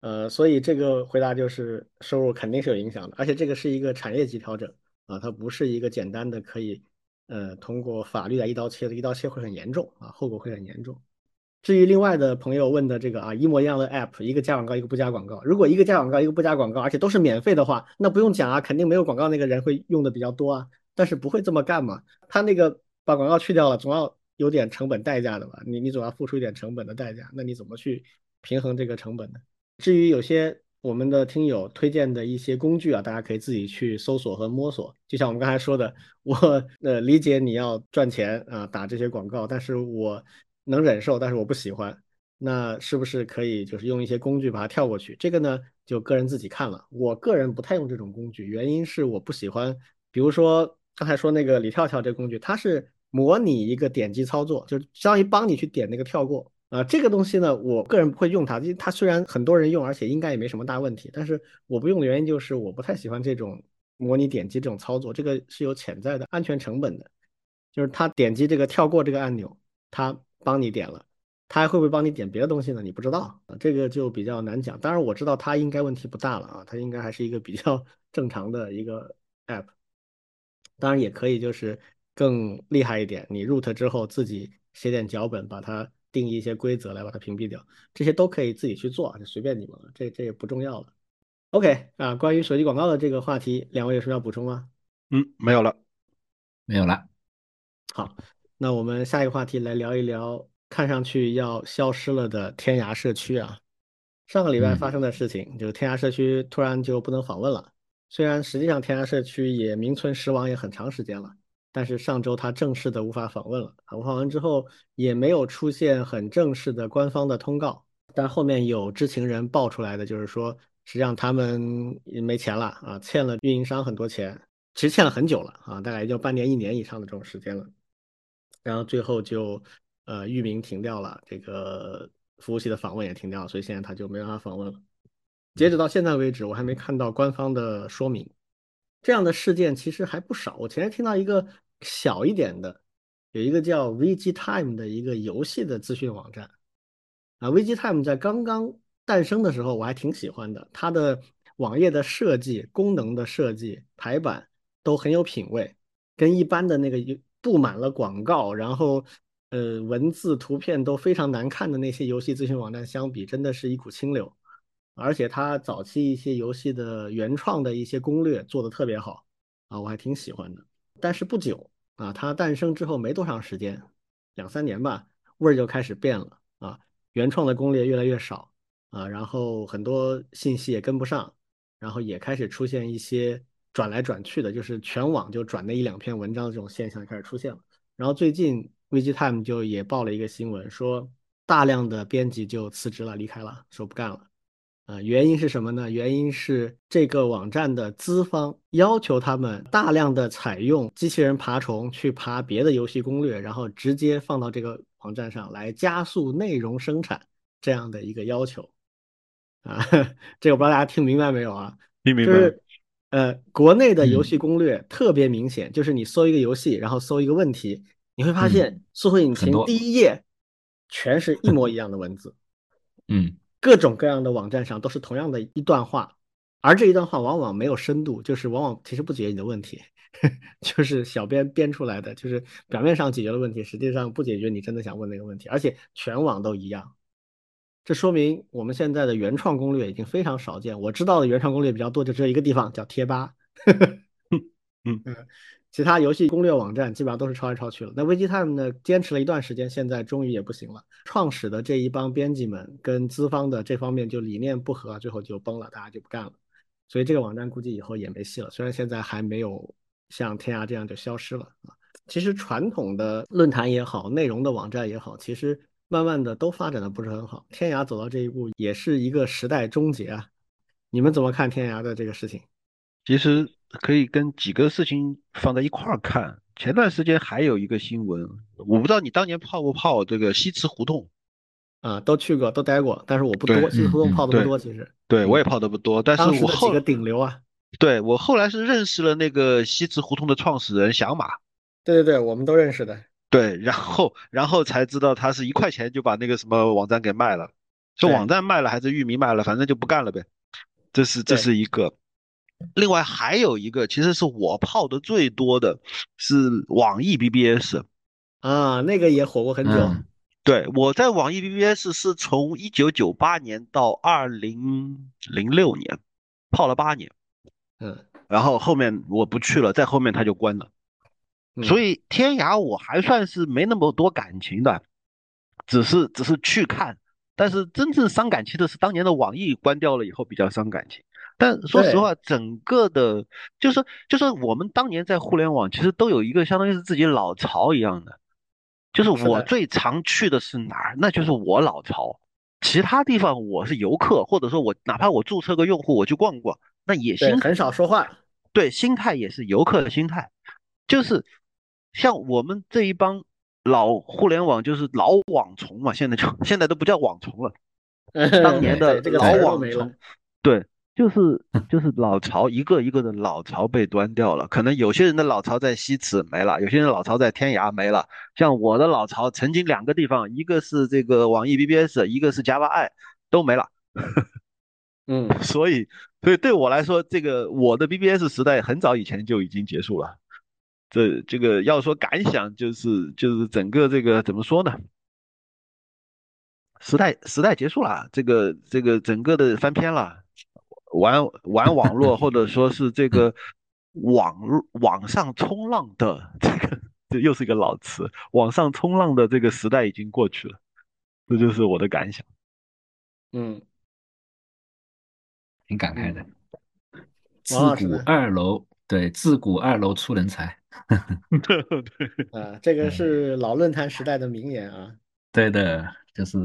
呃，所以这个回答就是收入肯定是有影响的，而且这个是一个产业级调整啊，它不是一个简单的可以呃通过法律来一刀切的，一刀切会很严重啊，后果会很严重。至于另外的朋友问的这个啊，一模一样的 app，一个加广告，一个不加广告，如果一个加广告，一个不加广告，而且都是免费的话，那不用讲啊，肯定没有广告那个人会用的比较多啊，但是不会这么干嘛，他那个把广告去掉了，总要有点成本代价的吧？你你总要付出一点成本的代价，那你怎么去平衡这个成本呢？至于有些我们的听友推荐的一些工具啊，大家可以自己去搜索和摸索。就像我们刚才说的，我呃理解你要赚钱啊，打这些广告，但是我能忍受，但是我不喜欢。那是不是可以就是用一些工具把它跳过去？这个呢，就个人自己看了。我个人不太用这种工具，原因是我不喜欢。比如说刚才说那个李跳跳这个工具，它是模拟一个点击操作，就是相当于帮你去点那个跳过。啊，这个东西呢，我个人不会用它，因为它虽然很多人用，而且应该也没什么大问题，但是我不用的原因就是我不太喜欢这种模拟点击这种操作，这个是有潜在的安全成本的。就是他点击这个跳过这个按钮，他帮你点了，他还会不会帮你点别的东西呢？你不知道啊，这个就比较难讲。当然我知道他应该问题不大了啊，他应该还是一个比较 正常的一个 app。当然也可以就是更厉害一点，你 root 之后自己写点脚本把它。定义一些规则来把它屏蔽掉，这些都可以自己去做，就随便你们了，这这也不重要了。OK 啊，关于手机广告的这个话题，两位有什么要补充吗？嗯，没有了，没有了。好，那我们下一个话题来聊一聊，看上去要消失了的天涯社区啊。上个礼拜发生的事情，就是天涯社区突然就不能访问了。虽然实际上天涯社区也名存实亡也很长时间了。但是上周他正式的无法访问了，无法访问之后也没有出现很正式的官方的通告，但后面有知情人爆出来的，就是说实际上他们没钱了啊，欠了运营商很多钱，其实欠了很久了啊，大概也就半年一年以上的这种时间了，然后最后就呃域名停掉了，这个服务器的访问也停掉了，所以现在他就没办法访问了。截止到现在为止，我还没看到官方的说明。这样的事件其实还不少。我前天听到一个小一点的，有一个叫 VG Time 的一个游戏的资讯网站啊。VG Time 在刚刚诞生的时候，我还挺喜欢的。它的网页的设计、功能的设计、排版都很有品位，跟一般的那个布满了广告，然后呃文字、图片都非常难看的那些游戏资讯网站相比，真的是一股清流。而且它早期一些游戏的原创的一些攻略做的特别好啊，我还挺喜欢的。但是不久啊，它诞生之后没多长时间，两三年吧，味儿就开始变了啊。原创的攻略越来越少啊，然后很多信息也跟不上，然后也开始出现一些转来转去的，就是全网就转那一两篇文章的这种现象开始出现了。然后最近 VGTime 就也报了一个新闻，说大量的编辑就辞职了，离开了，说不干了。啊，原因是什么呢？原因是这个网站的资方要求他们大量的采用机器人爬虫去爬别的游戏攻略，然后直接放到这个网站上来加速内容生产这样的一个要求。啊，这个不知道大家听明白没有啊？听明白。就是呃，国内的游戏攻略特别明显，就是你搜一个游戏，然后搜一个问题，你会发现搜索引擎第一页全是一模一样的文字。嗯，各种各样的网站上都是同样的一段话，而这一段话往往没有深度，就是往往其实不解决你的问题，就是小编编出来的，就是表面上解决了问题，实际上不解决你真的想问那个问题，而且全网都一样。这说明我们现在的原创攻略已经非常少见。我知道的原创攻略比较多，就只有一个地方叫贴吧。嗯 嗯，其他游戏攻略网站基本上都是抄来抄去了。那危机 time 呢，坚持了一段时间，现在终于也不行了。创始的这一帮编辑们跟资方的这方面就理念不合，最后就崩了，大家就不干了。所以这个网站估计以后也没戏了。虽然现在还没有像天涯这样就消失了啊。其实传统的论坛也好，内容的网站也好，其实。慢慢的都发展的不是很好，天涯走到这一步也是一个时代终结啊！你们怎么看天涯的这个事情？其实可以跟几个事情放在一块儿看。前段时间还有一个新闻，我不知道你当年泡不泡这个西祠胡同啊？都去过，都待过，但是我不多，西祠胡同泡的不多，其实。对，我也泡的不多，但是我后几个顶流啊。对我后来是认识了那个西祠胡同的创始人响马。对对对，我们都认识的。对，然后然后才知道他是一块钱就把那个什么网站给卖了，是网站卖了还是域名卖了，反正就不干了呗。这是这是一个，另外还有一个，其实是我泡的最多的是网易 BBS 啊，那个也火过很久。对，我在网易 BBS 是从一九九八年到二零零六年，泡了八年。嗯，然后后面我不去了，在后面他就关了。所以天涯我还算是没那么多感情的，只是只是去看，但是真正伤感情的是当年的网易关掉了以后比较伤感情。但说实话，整个的，就是就是我们当年在互联网其实都有一个相当于是自己老巢一样的，就是我最常去的是哪儿，那就是我老巢，其他地方我是游客，或者说我哪怕我注册个用户我去逛逛，那也行很少说话，对，心态也是游客的心态，就是。像我们这一帮老互联网就是老网虫嘛，现在就现在都不叫网虫了，当年的老网虫，对，就是就是老巢，一个一个的老巢被端掉了。可能有些人的老巢在西祠没了，有些人老巢在天涯没了。像我的老巢，曾经两个地方，一个是这个网易 BBS，一个是 Java i 都没了。嗯，所以所以对我来说，这个我的 BBS 时代很早以前就已经结束了。这这个要说感想，就是就是整个这个怎么说呢？时代时代结束了，这个这个整个的翻篇了，玩 玩网络或者说是这个 网网上冲浪的这个，这又是一个老词，网上冲浪的这个时代已经过去了，这就是我的感想。嗯，挺感慨的。自古二楼，对，自古二楼出人才。对对啊，这个是老论坛时代的名言啊。对的，就是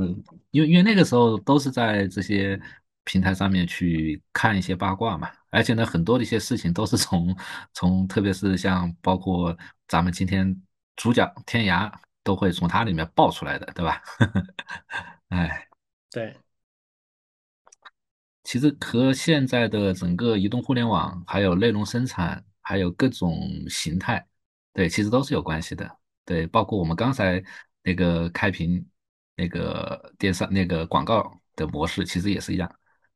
因为因为那个时候都是在这些平台上面去看一些八卦嘛，而且呢，很多的一些事情都是从从，特别是像包括咱们今天主角天涯都会从它里面爆出来的，对吧？哎，对，其实和现在的整个移动互联网还有内容生产。还有各种形态，对，其实都是有关系的，对，包括我们刚才那个开屏那个电商那个广告的模式，其实也是一样，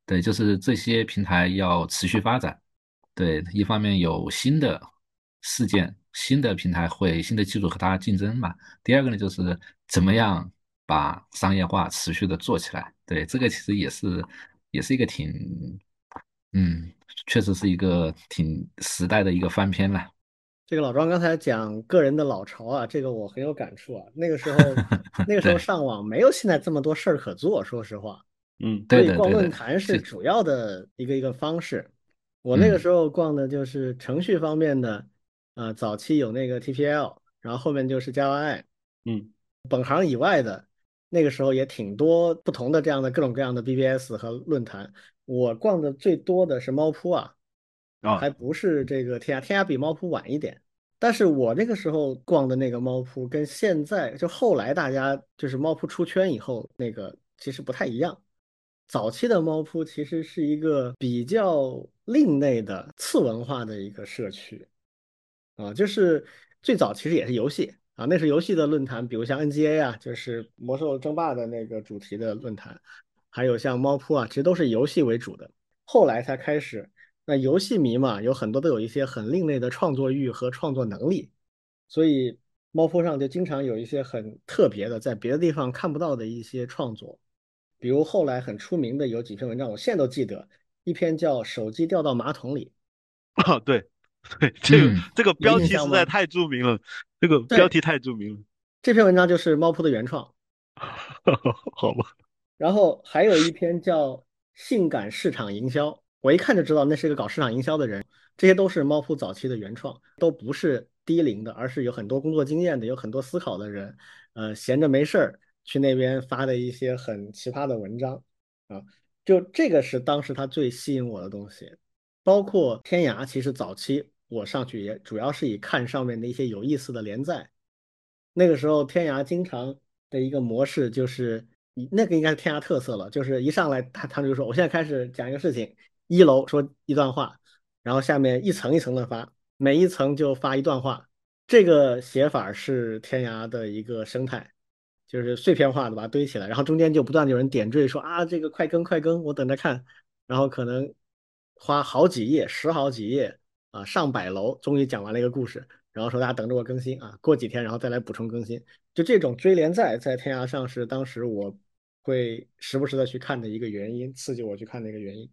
对，就是这些平台要持续发展，对，一方面有新的事件、新的平台会新的技术和它竞争嘛，第二个呢，就是怎么样把商业化持续的做起来，对，这个其实也是也是一个挺，嗯。确实是一个挺时代的一个翻篇了。这个老庄刚才讲个人的老巢啊，这个我很有感触啊。那个时候，那个时候上网没有现在这么多事儿可做，说实话。嗯，所以逛论坛是主要的一个一个方式。我那个时候逛的就是程序方面的，呃，早期有那个 TPL，然后后面就是 Java i。嗯，本行以外的，那个时候也挺多不同的这样的各种各样的 BBS 和论坛。我逛的最多的是猫扑啊，啊，还不是这个天涯，天涯比猫扑晚一点。但是我那个时候逛的那个猫扑，跟现在就后来大家就是猫扑出圈以后那个其实不太一样。早期的猫扑其实是一个比较另类的次文化的一个社区，啊，就是最早其实也是游戏啊，那是游戏的论坛，比如像 NGA 啊，就是魔兽争霸的那个主题的论坛，还有像猫扑啊，其实都是游戏为主的。后来才开始，那游戏迷嘛，有很多都有一些很另类的创作欲和创作能力，所以猫扑上就经常有一些很特别的，在别的地方看不到的一些创作。比如后来很出名的有几篇文章，我现在都记得，一篇叫《手机掉到马桶里》。啊，对，对，这个这个标题实在太著名了，这个标题太著名了。这篇文章就是猫扑的原创。好吧。然后还有一篇叫《性感市场营销》，我一看就知道那是一个搞市场营销的人。这些都是猫扑早期的原创，都不是低龄的，而是有很多工作经验的，有很多思考的人。呃，闲着没事儿。去那边发的一些很奇葩的文章啊，就这个是当时他最吸引我的东西。包括天涯，其实早期我上去也主要是以看上面的一些有意思的连载。那个时候天涯经常的一个模式就是，那个应该是天涯特色了，就是一上来他他就说我现在开始讲一个事情，一楼说一段话，然后下面一层一层的发，每一层就发一段话。这个写法是天涯的一个生态。就是碎片化的把它堆起来，然后中间就不断有人点缀说啊，这个快更快更，我等着看。然后可能花好几页，十好几页啊，上百楼，终于讲完了一个故事。然后说大家等着我更新啊，过几天然后再来补充更新。就这种追连载在天涯上是当时我会时不时的去看的一个原因，刺激我去看的一个原因。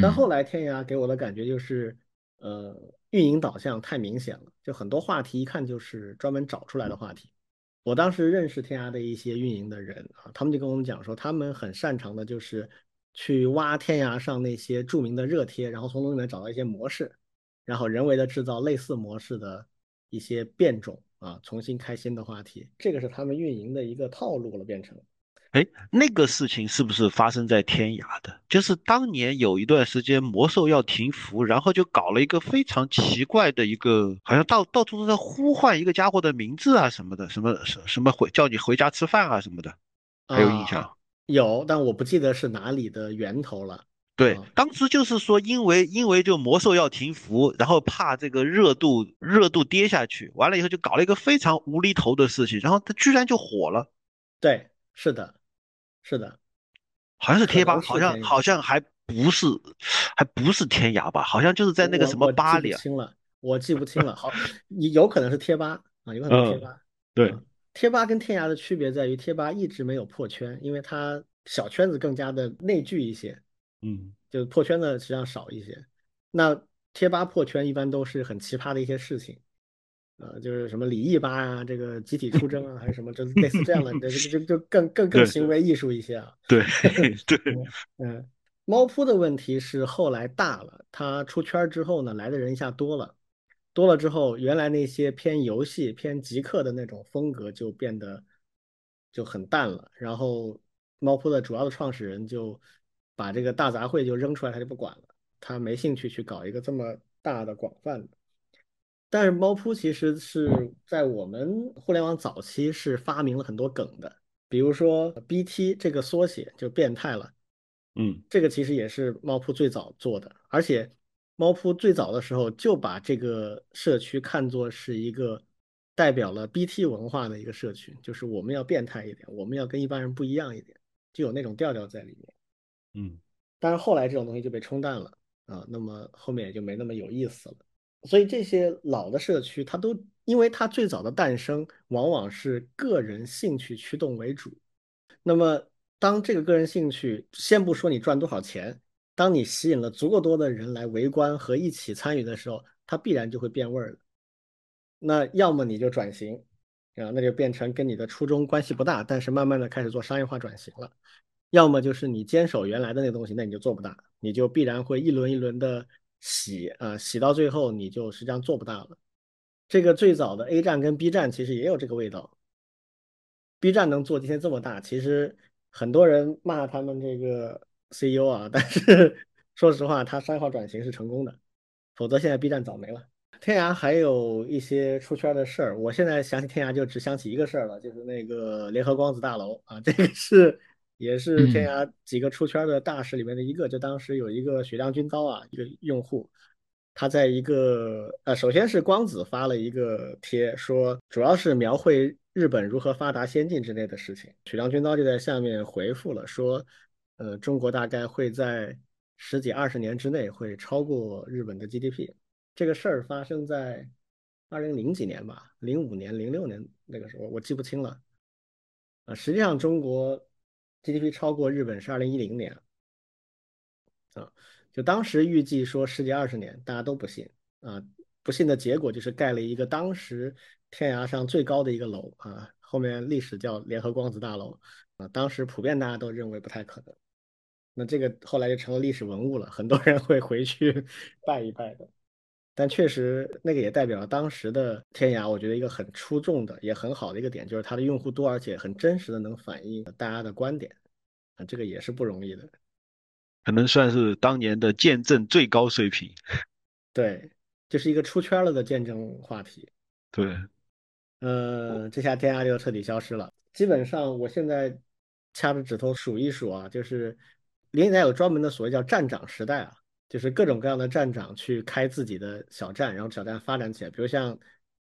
但后来天涯给我的感觉就是，呃，运营导向太明显了，就很多话题一看就是专门找出来的话题。我当时认识天涯的一些运营的人啊，他们就跟我们讲说，他们很擅长的就是去挖天涯上那些著名的热贴，然后从里面找到一些模式，然后人为的制造类似模式的一些变种啊，重新开新的话题，这个是他们运营的一个套路了，变成。哎，那个事情是不是发生在天涯的？就是当年有一段时间魔兽要停服，然后就搞了一个非常奇怪的一个，好像到到处都在呼唤一个家伙的名字啊什么的，什么什什么回叫你回家吃饭啊什么的，还有印象？有，但我不记得是哪里的源头了。对，当时就是说，因为因为就魔兽要停服，然后怕这个热度热度跌下去，完了以后就搞了一个非常无厘头的事情，然后它居然就火了。对，是的。是的，好像是贴吧，好像好像还不是，还不是天涯吧？好像就是在那个什么吧里。清了，我记不清了。好，你有可能是贴吧啊，有可能是贴吧。对，贴吧跟天涯的区别在于，贴吧一直没有破圈，因为它小圈子更加的内聚一些。嗯，就破圈的实际上少一些。那贴吧破圈一般都是很奇葩的一些事情。呃，就是什么李毅吧啊，这个集体出征啊，还是什么，就 类似这样的，这就就更更更行为艺术一些啊。对 对，嗯，猫扑的问题是后来大了，它出圈之后呢，来的人一下多了，多了之后，原来那些偏游戏、偏极客的那种风格就变得就很淡了。然后猫扑的主要的创始人就把这个大杂烩就扔出来，他就不管了，他没兴趣去搞一个这么大的广泛的。但是猫扑其实是在我们互联网早期是发明了很多梗的，比如说 BT 这个缩写就变态了，嗯，这个其实也是猫扑最早做的，而且猫扑最早的时候就把这个社区看作是一个代表了 BT 文化的一个社区，就是我们要变态一点，我们要跟一般人不一样一点，就有那种调调在里面，嗯，但是后来这种东西就被冲淡了啊，那么后面也就没那么有意思了。所以这些老的社区，它都因为它最早的诞生往往是个人兴趣驱动为主。那么，当这个个人兴趣，先不说你赚多少钱，当你吸引了足够多的人来围观和一起参与的时候，它必然就会变味儿了。那要么你就转型，啊，那就变成跟你的初衷关系不大，但是慢慢的开始做商业化转型了；要么就是你坚守原来的那东西，那你就做不大，你就必然会一轮一轮的。洗啊，洗到最后你就实际上做不大了。这个最早的 A 站跟 B 站其实也有这个味道。B 站能做今天这么大，其实很多人骂他们这个 CEO 啊，但是说实话，他商业化转型是成功的，否则现在 B 站早没了。天涯还有一些出圈的事儿，我现在想起天涯就只想起一个事儿了，就是那个联合光子大楼啊，这个是也是天涯几个出圈的大师里面的一个。就当时有一个雪亮军刀啊，一个用户，他在一个呃，首先是光子发了一个贴，说主要是描绘日本如何发达先进之类的事情。雪亮军刀就在下面回复了，说呃，中国大概会在十几二十年之内会超过日本的 GDP。这个事儿发生在二零零几年吧，零五年、零六年那个时候，我记不清了。啊，实际上中国 GDP 超过日本是二零一零年，啊，就当时预计说十几二十年，大家都不信。啊，不信的结果就是盖了一个当时天涯上最高的一个楼啊，后面历史叫联合光子大楼。啊，当时普遍大家都认为不太可能，那这个后来就成了历史文物了，很多人会回去 拜一拜的。但确实，那个也代表了当时的天涯，我觉得一个很出众的，也很好的一个点，就是它的用户多，而且很真实的能反映大家的观点，啊，这个也是不容易的，可能算是当年的见证最高水平。对，就是一个出圈了的见证话题。对，嗯，这下天涯就彻底消失了。基本上，我现在掐着指头数一数啊，就是连载有专门的所谓叫站长时代啊。就是各种各样的站长去开自己的小站，然后小站发展起来。比如像，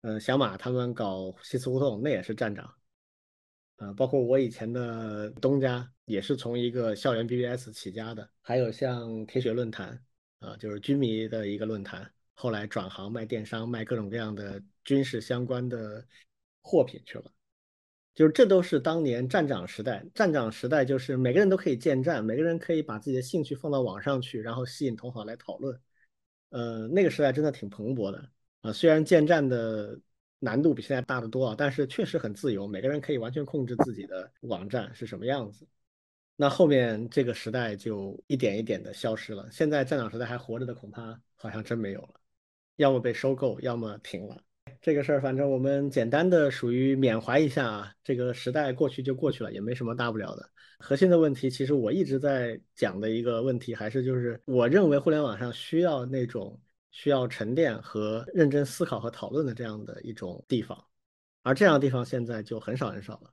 呃，小马他们搞西祠胡同，那也是站长。呃，包括我以前的东家也是从一个校园 BBS 起家的。还有像铁血论坛，啊，就是军迷的一个论坛，后来转行卖电商，卖各种各样的军事相关的货品去了。就是这都是当年站长时代，站长时代就是每个人都可以建站，每个人可以把自己的兴趣放到网上去，然后吸引同行来讨论。呃，那个时代真的挺蓬勃的啊，虽然建站的难度比现在大得多啊，但是确实很自由，每个人可以完全控制自己的网站是什么样子。那后面这个时代就一点一点的消失了，现在站长时代还活着的恐怕好像真没有了，要么被收购，要么停了。这个事儿，反正我们简单的属于缅怀一下啊。这个时代过去就过去了，也没什么大不了的。核心的问题，其实我一直在讲的一个问题，还是就是我认为互联网上需要那种需要沉淀和认真思考和讨论的这样的一种地方，而这样的地方现在就很少很少了。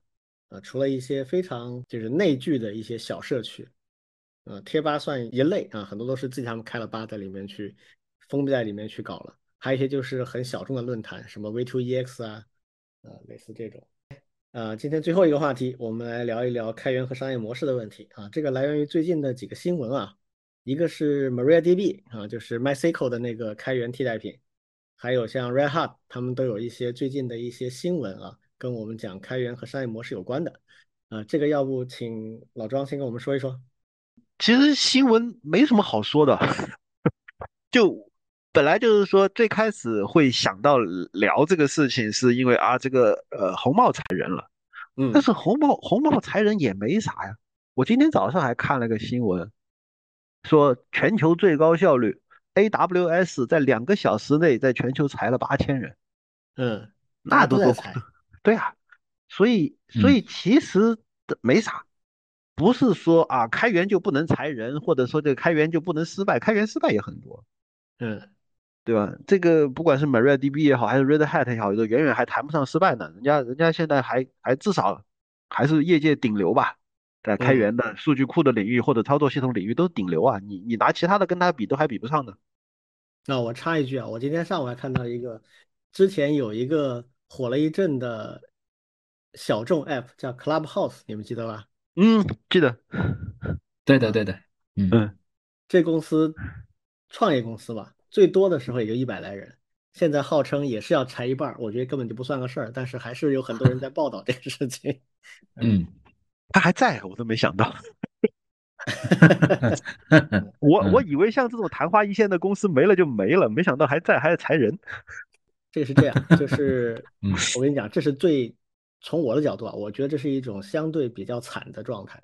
呃，除了一些非常就是内聚的一些小社区，呃，贴吧算一类啊，很多都是自己他们开了吧，在里面去封闭在里面去搞了。还有一些就是很小众的论坛，什么 V2EX 啊，呃，类似这种。呃，今天最后一个话题，我们来聊一聊开源和商业模式的问题啊。这个来源于最近的几个新闻啊，一个是 MariaDB 啊，就是 MySQL 的那个开源替代品，还有像 Red Hat，他们都有一些最近的一些新闻啊，跟我们讲开源和商业模式有关的。啊，这个要不请老庄先跟我们说一说。其实新闻没什么好说的，就。本来就是说，最开始会想到聊这个事情，是因为啊，这个呃红帽裁人了，嗯，但是红帽红帽裁人也没啥呀。我今天早上还看了个新闻，说全球最高效率 AWS 在两个小时内在全球裁了八千人，嗯，那都多 对啊，所以所以其实没啥，不是说啊开源就不能裁人，或者说这个开源就不能失败，开源失败也很多，嗯。对吧？这个不管是 MariaDB 也好，还是 Red Hat 也好，都远远还谈不上失败呢。人家人家现在还还至少还是业界顶流吧，在开源的数据库的领域或者操作系统领域都是顶流啊。你你拿其他的跟他比都还比不上呢。那我插一句啊，我今天上午还看到一个，之前有一个火了一阵的小众 App 叫 Clubhouse，你们记得吧？嗯，记得。对的对的，嗯，这公司创业公司吧。最多的时候也就一百来人，现在号称也是要裁一半，我觉得根本就不算个事儿，但是还是有很多人在报道这个事情。嗯，他还在，我都没想到。我我以为像这种昙花一现的公司没了就没了，没想到还在，还在裁人。这个是这样，就是 我跟你讲，这是最从我的角度啊，我觉得这是一种相对比较惨的状态，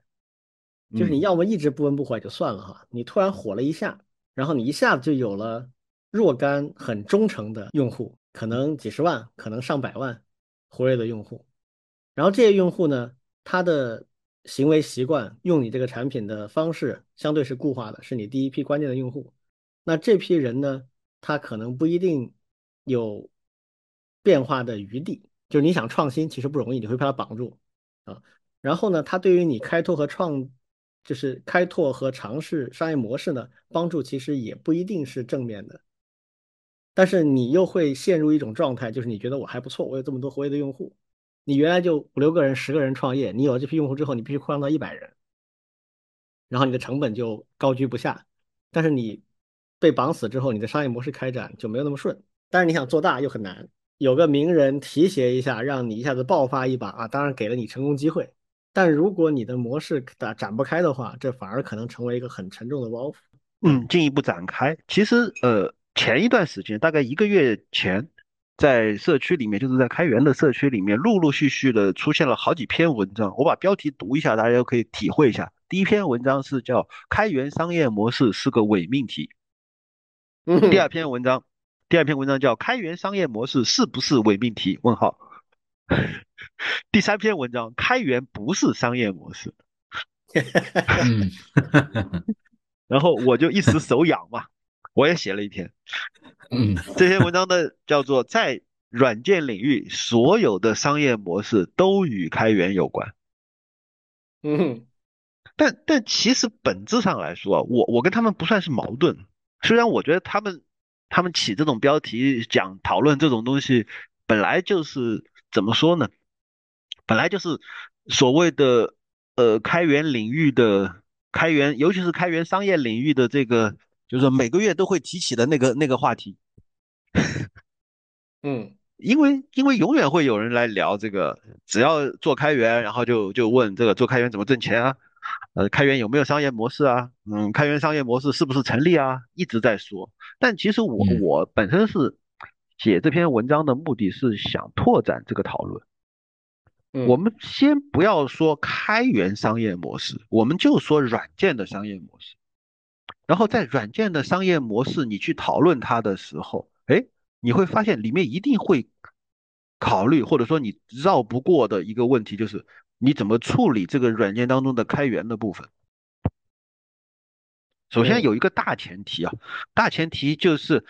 就是你要么一直不温不火也就算了哈，你突然火了一下。然后你一下子就有了若干很忠诚的用户，可能几十万，可能上百万活跃的用户。然后这些用户呢，他的行为习惯、用你这个产品的方式，相对是固化的，是你第一批关键的用户。那这批人呢，他可能不一定有变化的余地。就是你想创新，其实不容易，你会被他绑住啊。然后呢，他对于你开拓和创，就是开拓和尝试商业模式呢，帮助其实也不一定是正面的。但是你又会陷入一种状态，就是你觉得我还不错，我有这么多活跃的用户。你原来就五六个人、十个人创业，你有了这批用户之后，你必须扩张到一百人，然后你的成本就高居不下。但是你被绑死之后，你的商业模式开展就没有那么顺。但是你想做大又很难，有个名人提携一下，让你一下子爆发一把啊，当然给了你成功机会。但如果你的模式打展不开的话，这反而可能成为一个很沉重的包袱。嗯，进一步展开，其实呃。前一段时间，大概一个月前，在社区里面，就是在开源的社区里面，陆陆续续的出现了好几篇文章。我把标题读一下，大家可以体会一下。第一篇文章是叫“开源商业模式是个伪命题”。第二篇文章，第二篇文章叫“开源商业模式是不是伪命题？”问号。第三篇文章，开源不是商业模式。然后我就一时手痒嘛。我也写了一篇，嗯，这篇文章的叫做在软件领域，所有的商业模式都与开源有关。嗯，但但其实本质上来说，我我跟他们不算是矛盾。虽然我觉得他们他们起这种标题讲讨论这种东西，本来就是怎么说呢？本来就是所谓的呃开源领域的开源，尤其是开源商业领域的这个。就是每个月都会提起的那个那个话题，嗯，因为因为永远会有人来聊这个，只要做开源，然后就就问这个做开源怎么挣钱啊？呃，开源有没有商业模式啊？嗯，开源商业模式是不是成立啊？一直在说。但其实我我本身是写这篇文章的目的是想拓展这个讨论。我们先不要说开源商业模式，我们就说软件的商业模式。然后在软件的商业模式，你去讨论它的时候，哎，你会发现里面一定会考虑，或者说你绕不过的一个问题，就是你怎么处理这个软件当中的开源的部分。首先有一个大前提啊，大前提就是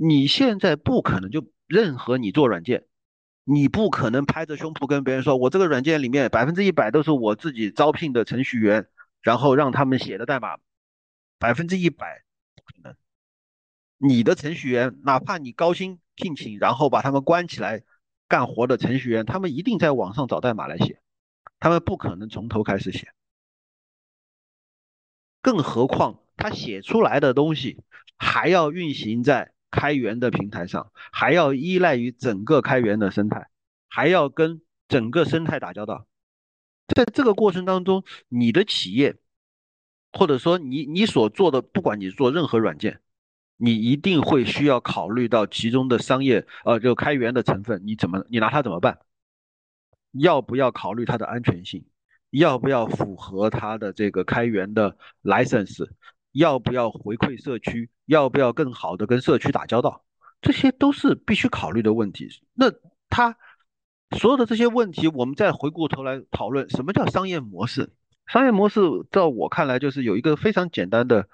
你现在不可能就任何你做软件，你不可能拍着胸脯跟别人说，我这个软件里面百分之一百都是我自己招聘的程序员，然后让他们写的代码。百分之一百不可能。你的程序员，哪怕你高薪聘请，然后把他们关起来干活的程序员，他们一定在网上找代码来写，他们不可能从头开始写。更何况他写出来的东西还要运行在开源的平台上，还要依赖于整个开源的生态，还要跟整个生态打交道。在这个过程当中，你的企业。或者说你你所做的，不管你做任何软件，你一定会需要考虑到其中的商业呃，就开源的成分，你怎么你拿它怎么办？要不要考虑它的安全性？要不要符合它的这个开源的 license？要不要回馈社区？要不要更好的跟社区打交道？这些都是必须考虑的问题。那他所有的这些问题，我们再回过头来讨论什么叫商业模式。商业模式在我看来就是有一个非常简单的，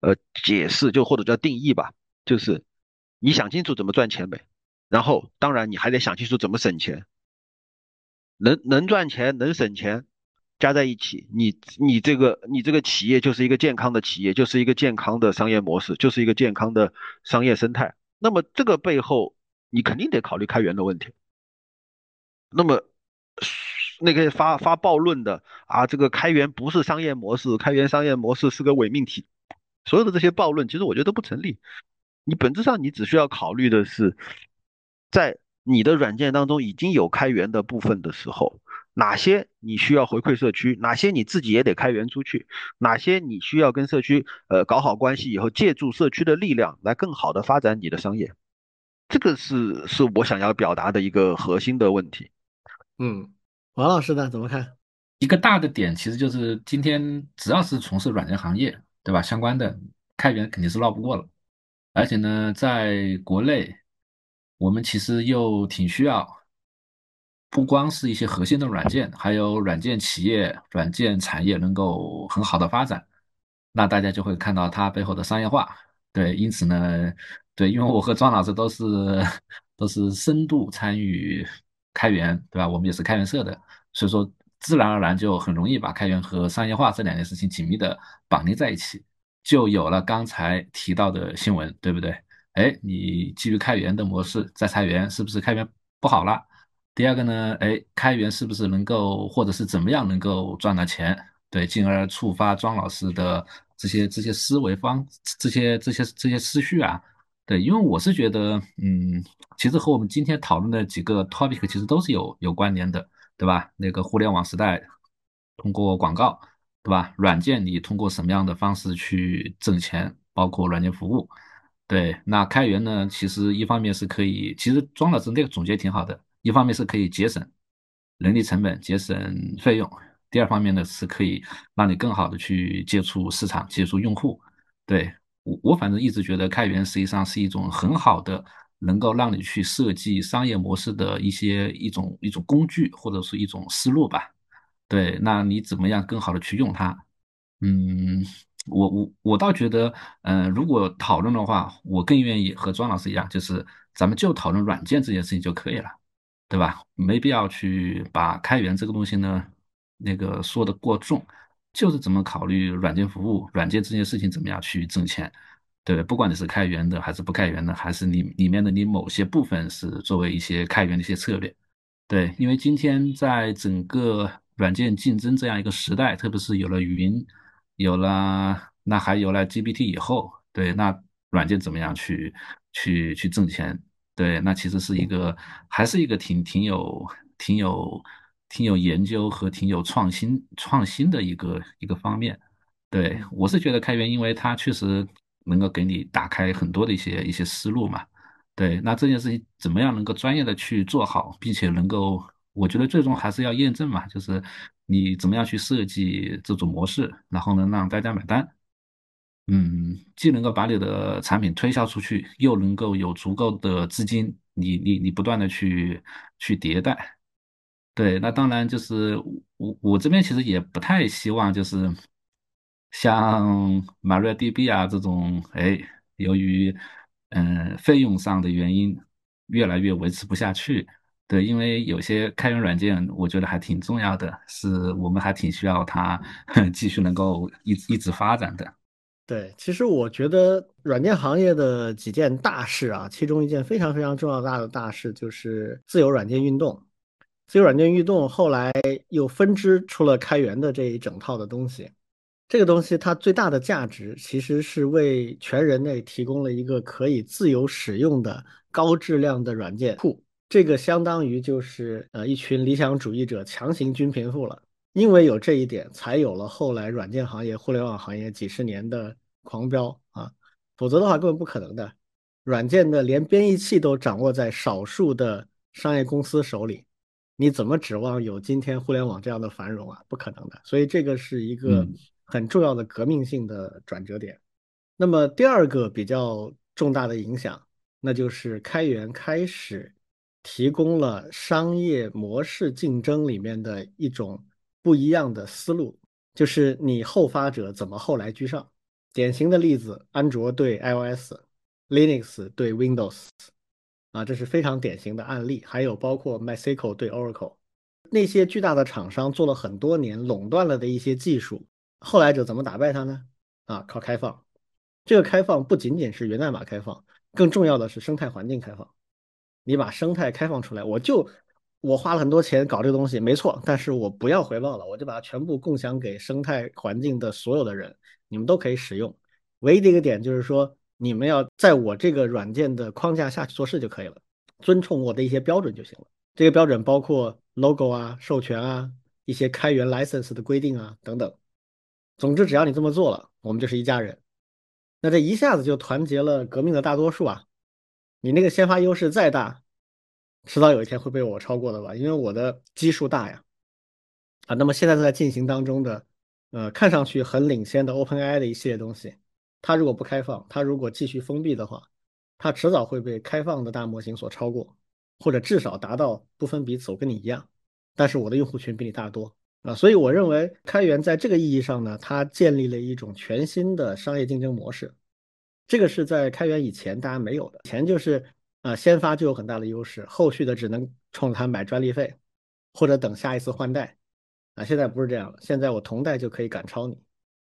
呃，解释就或者叫定义吧，就是你想清楚怎么赚钱呗，然后当然你还得想清楚怎么省钱，能能赚钱能省钱加在一起，你你这个你这个企业就是一个健康的企业，就是一个健康的商业模式，就是一个健康的商业生态。那么这个背后你肯定得考虑开源的问题。那么。那个发发暴论的啊，这个开源不是商业模式，开源商业模式是个伪命题。所有的这些暴论，其实我觉得都不成立。你本质上你只需要考虑的是，在你的软件当中已经有开源的部分的时候，哪些你需要回馈社区，哪些你自己也得开源出去，哪些你需要跟社区呃搞好关系以后，借助社区的力量来更好的发展你的商业。这个是是我想要表达的一个核心的问题。嗯。王老师呢？怎么看？一个大的点其实就是今天只要是从事软件行业，对吧？相关的开源肯定是绕不过了。而且呢，在国内，我们其实又挺需要，不光是一些核心的软件，还有软件企业、软件产业能够很好的发展，那大家就会看到它背后的商业化。对，因此呢，对，因为我和庄老师都是都是深度参与。开源对吧？我们也是开源社的，所以说自然而然就很容易把开源和商业化这两件事情紧密的绑定在一起，就有了刚才提到的新闻，对不对？哎，你基于开源的模式在裁员，是不是开源不好了？第二个呢，哎，开源是不是能够或者是怎么样能够赚到钱？对，进而触发庄老师的这些这些思维方这些这些这些思绪啊。对，因为我是觉得，嗯，其实和我们今天讨论的几个 topic 其实都是有有关联的，对吧？那个互联网时代，通过广告，对吧？软件你通过什么样的方式去挣钱？包括软件服务，对，那开源呢？其实一方面是可以，其实庄老师那个总结挺好的，一方面是可以节省人力成本、节省费用，第二方面呢是可以让你更好的去接触市场、接触用户，对。我我反正一直觉得开源实际上是一种很好的，能够让你去设计商业模式的一些一种一种工具或者是一种思路吧。对，那你怎么样更好的去用它？嗯，我我我倒觉得，嗯，如果讨论的话，我更愿意和庄老师一样，就是咱们就讨论软件这件事情就可以了，对吧？没必要去把开源这个东西呢，那个说的过重。就是怎么考虑软件服务、软件这件事情怎么样去挣钱，对不对？不管你是开源的还是不开源的，还是你里面的你某些部分是作为一些开源的一些策略，对，因为今天在整个软件竞争这样一个时代，特别是有了云，有了那还有了 GPT 以后，对，那软件怎么样去去去挣钱？对，那其实是一个还是一个挺挺有挺有。挺有研究和挺有创新创新的一个一个方面，对我是觉得开源，因为它确实能够给你打开很多的一些一些思路嘛。对，那这件事情怎么样能够专业的去做好，并且能够，我觉得最终还是要验证嘛，就是你怎么样去设计这种模式，然后呢让大家买单，嗯，既能够把你的产品推销出去，又能够有足够的资金，你你你不断的去去迭代。对，那当然就是我我这边其实也不太希望就是像 MariaDB 啊这种，哎，由于嗯费用上的原因，越来越维持不下去。对，因为有些开源软件，我觉得还挺重要的，是我们还挺需要它 继续能够一一直发展的。对，其实我觉得软件行业的几件大事啊，其中一件非常非常重要大的大事就是自由软件运动。自由软件运动后来又分支出了开源的这一整套的东西，这个东西它最大的价值其实是为全人类提供了一个可以自由使用的高质量的软件库，这个相当于就是呃一群理想主义者强行均贫富了，因为有这一点，才有了后来软件行业、互联网行业几十年的狂飙啊，否则的话根本不可能的，软件的连编译器都掌握在少数的商业公司手里。你怎么指望有今天互联网这样的繁荣啊？不可能的。所以这个是一个很重要的革命性的转折点。那么第二个比较重大的影响，那就是开源开始提供了商业模式竞争里面的一种不一样的思路，就是你后发者怎么后来居上。典型的例子，安卓对 iOS，Linux 对 Windows。啊，这是非常典型的案例。还有包括 MySQL 对 Oracle 那些巨大的厂商做了很多年垄断了的一些技术，后来者怎么打败它呢？啊，靠开放。这个开放不仅仅是源代码开放，更重要的是生态环境开放。你把生态开放出来，我就我花了很多钱搞这个东西，没错，但是我不要回报了，我就把它全部共享给生态环境的所有的人，你们都可以使用。唯一的一个点就是说。你们要在我这个软件的框架下去做事就可以了，遵从我的一些标准就行了。这个标准包括 logo 啊、授权啊、一些开源 license 的规定啊等等。总之，只要你这么做了，我们就是一家人。那这一下子就团结了革命的大多数啊！你那个先发优势再大，迟早有一天会被我超过的吧？因为我的基数大呀。啊，那么现在正在进行当中的，呃，看上去很领先的 OpenAI 的一系列东西。它如果不开放，它如果继续封闭的话，它迟早会被开放的大模型所超过，或者至少达到不分彼此，我跟你一样，但是我的用户群比你大多啊，所以我认为开源在这个意义上呢，它建立了一种全新的商业竞争模式，这个是在开源以前大家没有的，以前就是啊先发就有很大的优势，后续的只能冲它买专利费，或者等下一次换代啊，现在不是这样了，现在我同代就可以赶超你，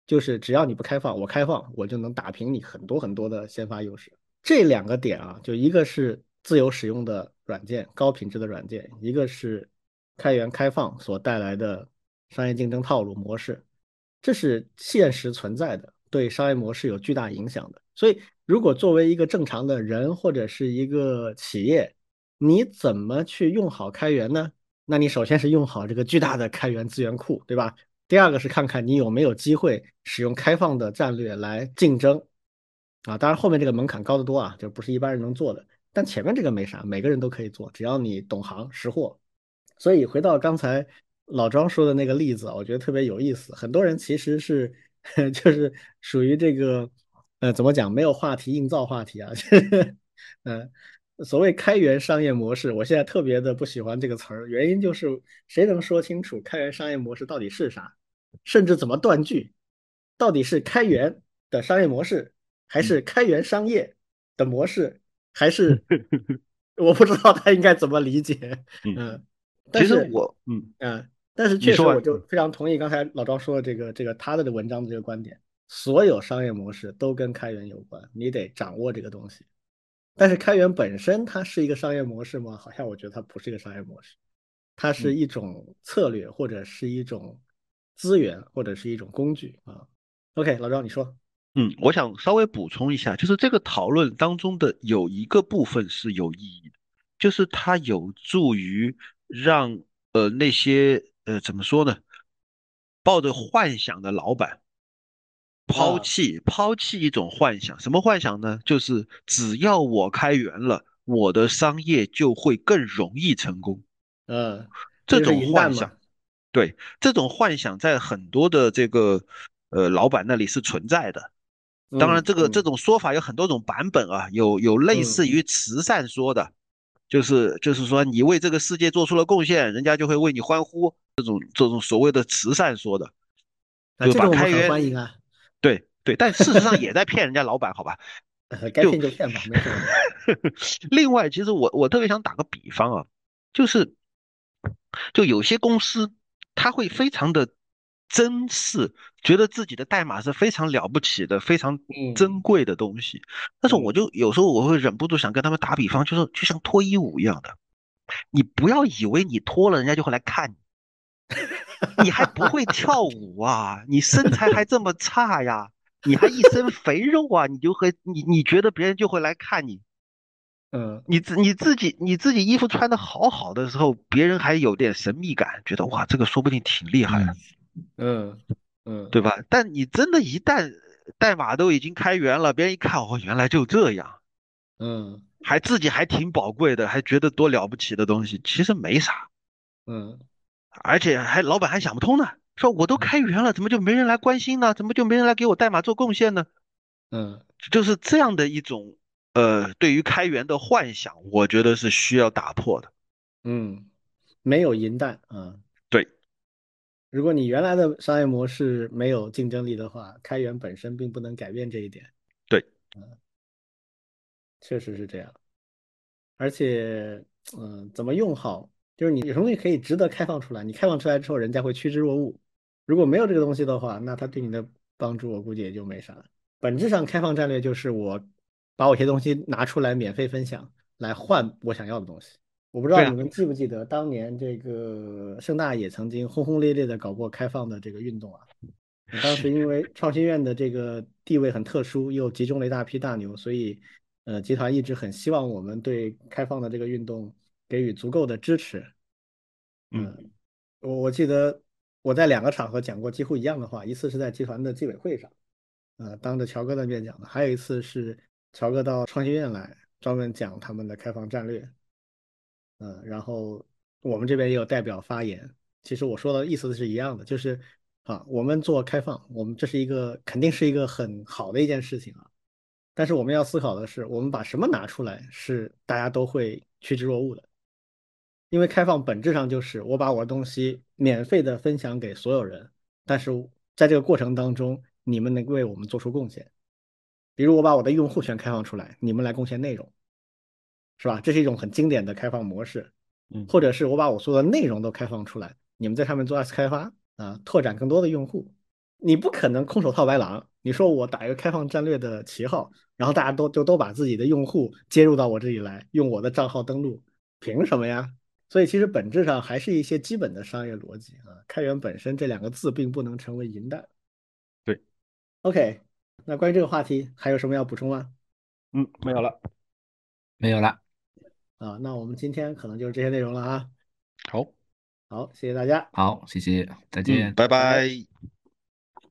就是只要你不开放，我开放，我就能打平你很多很多的先发优势。这两个点啊，就一个是自由使用的软件，高品质的软件，一个是开源开放所带来的商业竞争套路模式，这是现实存在的，对商业模式有巨大影响的。所以，如果作为一个正常的人或者是一个企业，你怎么去用好开源呢？那你首先是用好这个巨大的开源资源库，对吧？第二个是看看你有没有机会使用开放的战略来竞争，啊，当然后面这个门槛高得多啊，就不是一般人能做的。但前面这个没啥，每个人都可以做，只要你懂行识货。所以回到刚才老庄说的那个例子，我觉得特别有意思。很多人其实是 就是属于这个，呃，怎么讲？没有话题硬造话题啊，嗯。所谓开源商业模式，我现在特别的不喜欢这个词儿，原因就是谁能说清楚开源商业模式到底是啥，甚至怎么断句，到底是开源的商业模式，还是开源商业的模式，还是 我不知道他应该怎么理解。嗯，但是我，嗯嗯，但是确实我就非常同意刚才老庄说的这个这个他的的文章的这个观点，所有商业模式都跟开源有关，你得掌握这个东西。但是开源本身它是一个商业模式吗？好像我觉得它不是一个商业模式，它是一种策略或者是一种资源或者是一种工具啊。OK，老赵你说，嗯，我想稍微补充一下，就是这个讨论当中的有一个部分是有意义的，就是它有助于让呃那些呃怎么说呢，抱着幻想的老板。抛弃抛弃一种幻想，什么幻想呢？就是只要我开源了，我的商业就会更容易成功。嗯，这种幻想，对这种幻想在很多的这个呃老板那里是存在的。当然，这个这种说法有很多种版本啊，有有类似于慈善说的，就是就是说你为这个世界做出了贡献，人家就会为你欢呼。这种这种所谓的慈善说的，就把开源欢迎啊。对对，但事实上也在骗人家老板，好吧？该骗就骗吧，没事。另外，其实我我特别想打个比方啊，就是就有些公司他会非常的珍视，觉得自己的代码是非常了不起的、非常珍贵的东西。但是我就有时候我会忍不住想跟他们打比方，就是就像脱衣舞一样的，你不要以为你脱了，人家就会来看你。你还不会跳舞啊？你身材还这么差呀？你还一身肥肉啊？你就会你你觉得别人就会来看你？嗯，你自你自己你自己衣服穿的好好的时候，别人还有点神秘感，觉得哇，这个说不定挺厉害的。嗯嗯，对吧？但你真的，一旦代码都已经开源了，别人一看，哦，原来就这样。嗯，还自己还挺宝贵的，还觉得多了不起的东西，其实没啥。嗯。而且还老板还想不通呢，说我都开源了，怎么就没人来关心呢？怎么就没人来给我代码做贡献呢？嗯，就是这样的一种呃，对于开源的幻想，我觉得是需要打破的。嗯，没有银弹啊。对，如果你原来的商业模式没有竞争力的话，开源本身并不能改变这一点。对，嗯，确实是这样。而且，嗯，怎么用好？就是你有什么东西可以值得开放出来，你开放出来之后，人家会趋之若鹜。如果没有这个东西的话，那他对你的帮助，我估计也就没啥。本质上，开放战略就是我把我一些东西拿出来免费分享，来换我想要的东西。我不知道你们记不记得，当年这个盛大也曾经轰轰烈烈的搞过开放的这个运动啊。当时因为创新院的这个地位很特殊，又集中了一大批大牛，所以呃，集团一直很希望我们对开放的这个运动。给予足够的支持。嗯，我我记得我在两个场合讲过几乎一样的话，一次是在集团的纪委会上，呃，当着乔哥的面讲的；还有一次是乔哥到创新院来专门讲他们的开放战略。嗯，然后我们这边也有代表发言。其实我说的意思是一样的，就是啊，我们做开放，我们这是一个肯定是一个很好的一件事情啊。但是我们要思考的是，我们把什么拿出来是大家都会趋之若鹜的。因为开放本质上就是我把我的东西免费的分享给所有人，但是在这个过程当中，你们能为我们做出贡献。比如我把我的用户全开放出来，你们来贡献内容，是吧？这是一种很经典的开放模式。嗯，或者是我把我所有的内容都开放出来，你们在上面做二次开发啊，拓展更多的用户。你不可能空手套白狼。你说我打一个开放战略的旗号，然后大家都就都把自己的用户接入到我这里来，用我的账号登录，凭什么呀？所以其实本质上还是一些基本的商业逻辑啊。开源本身这两个字并不能成为银弹。对，OK，那关于这个话题还有什么要补充吗？嗯，没有了，没有了。啊，那我们今天可能就是这些内容了啊。好，好，谢谢大家。好，谢谢，再见，拜拜。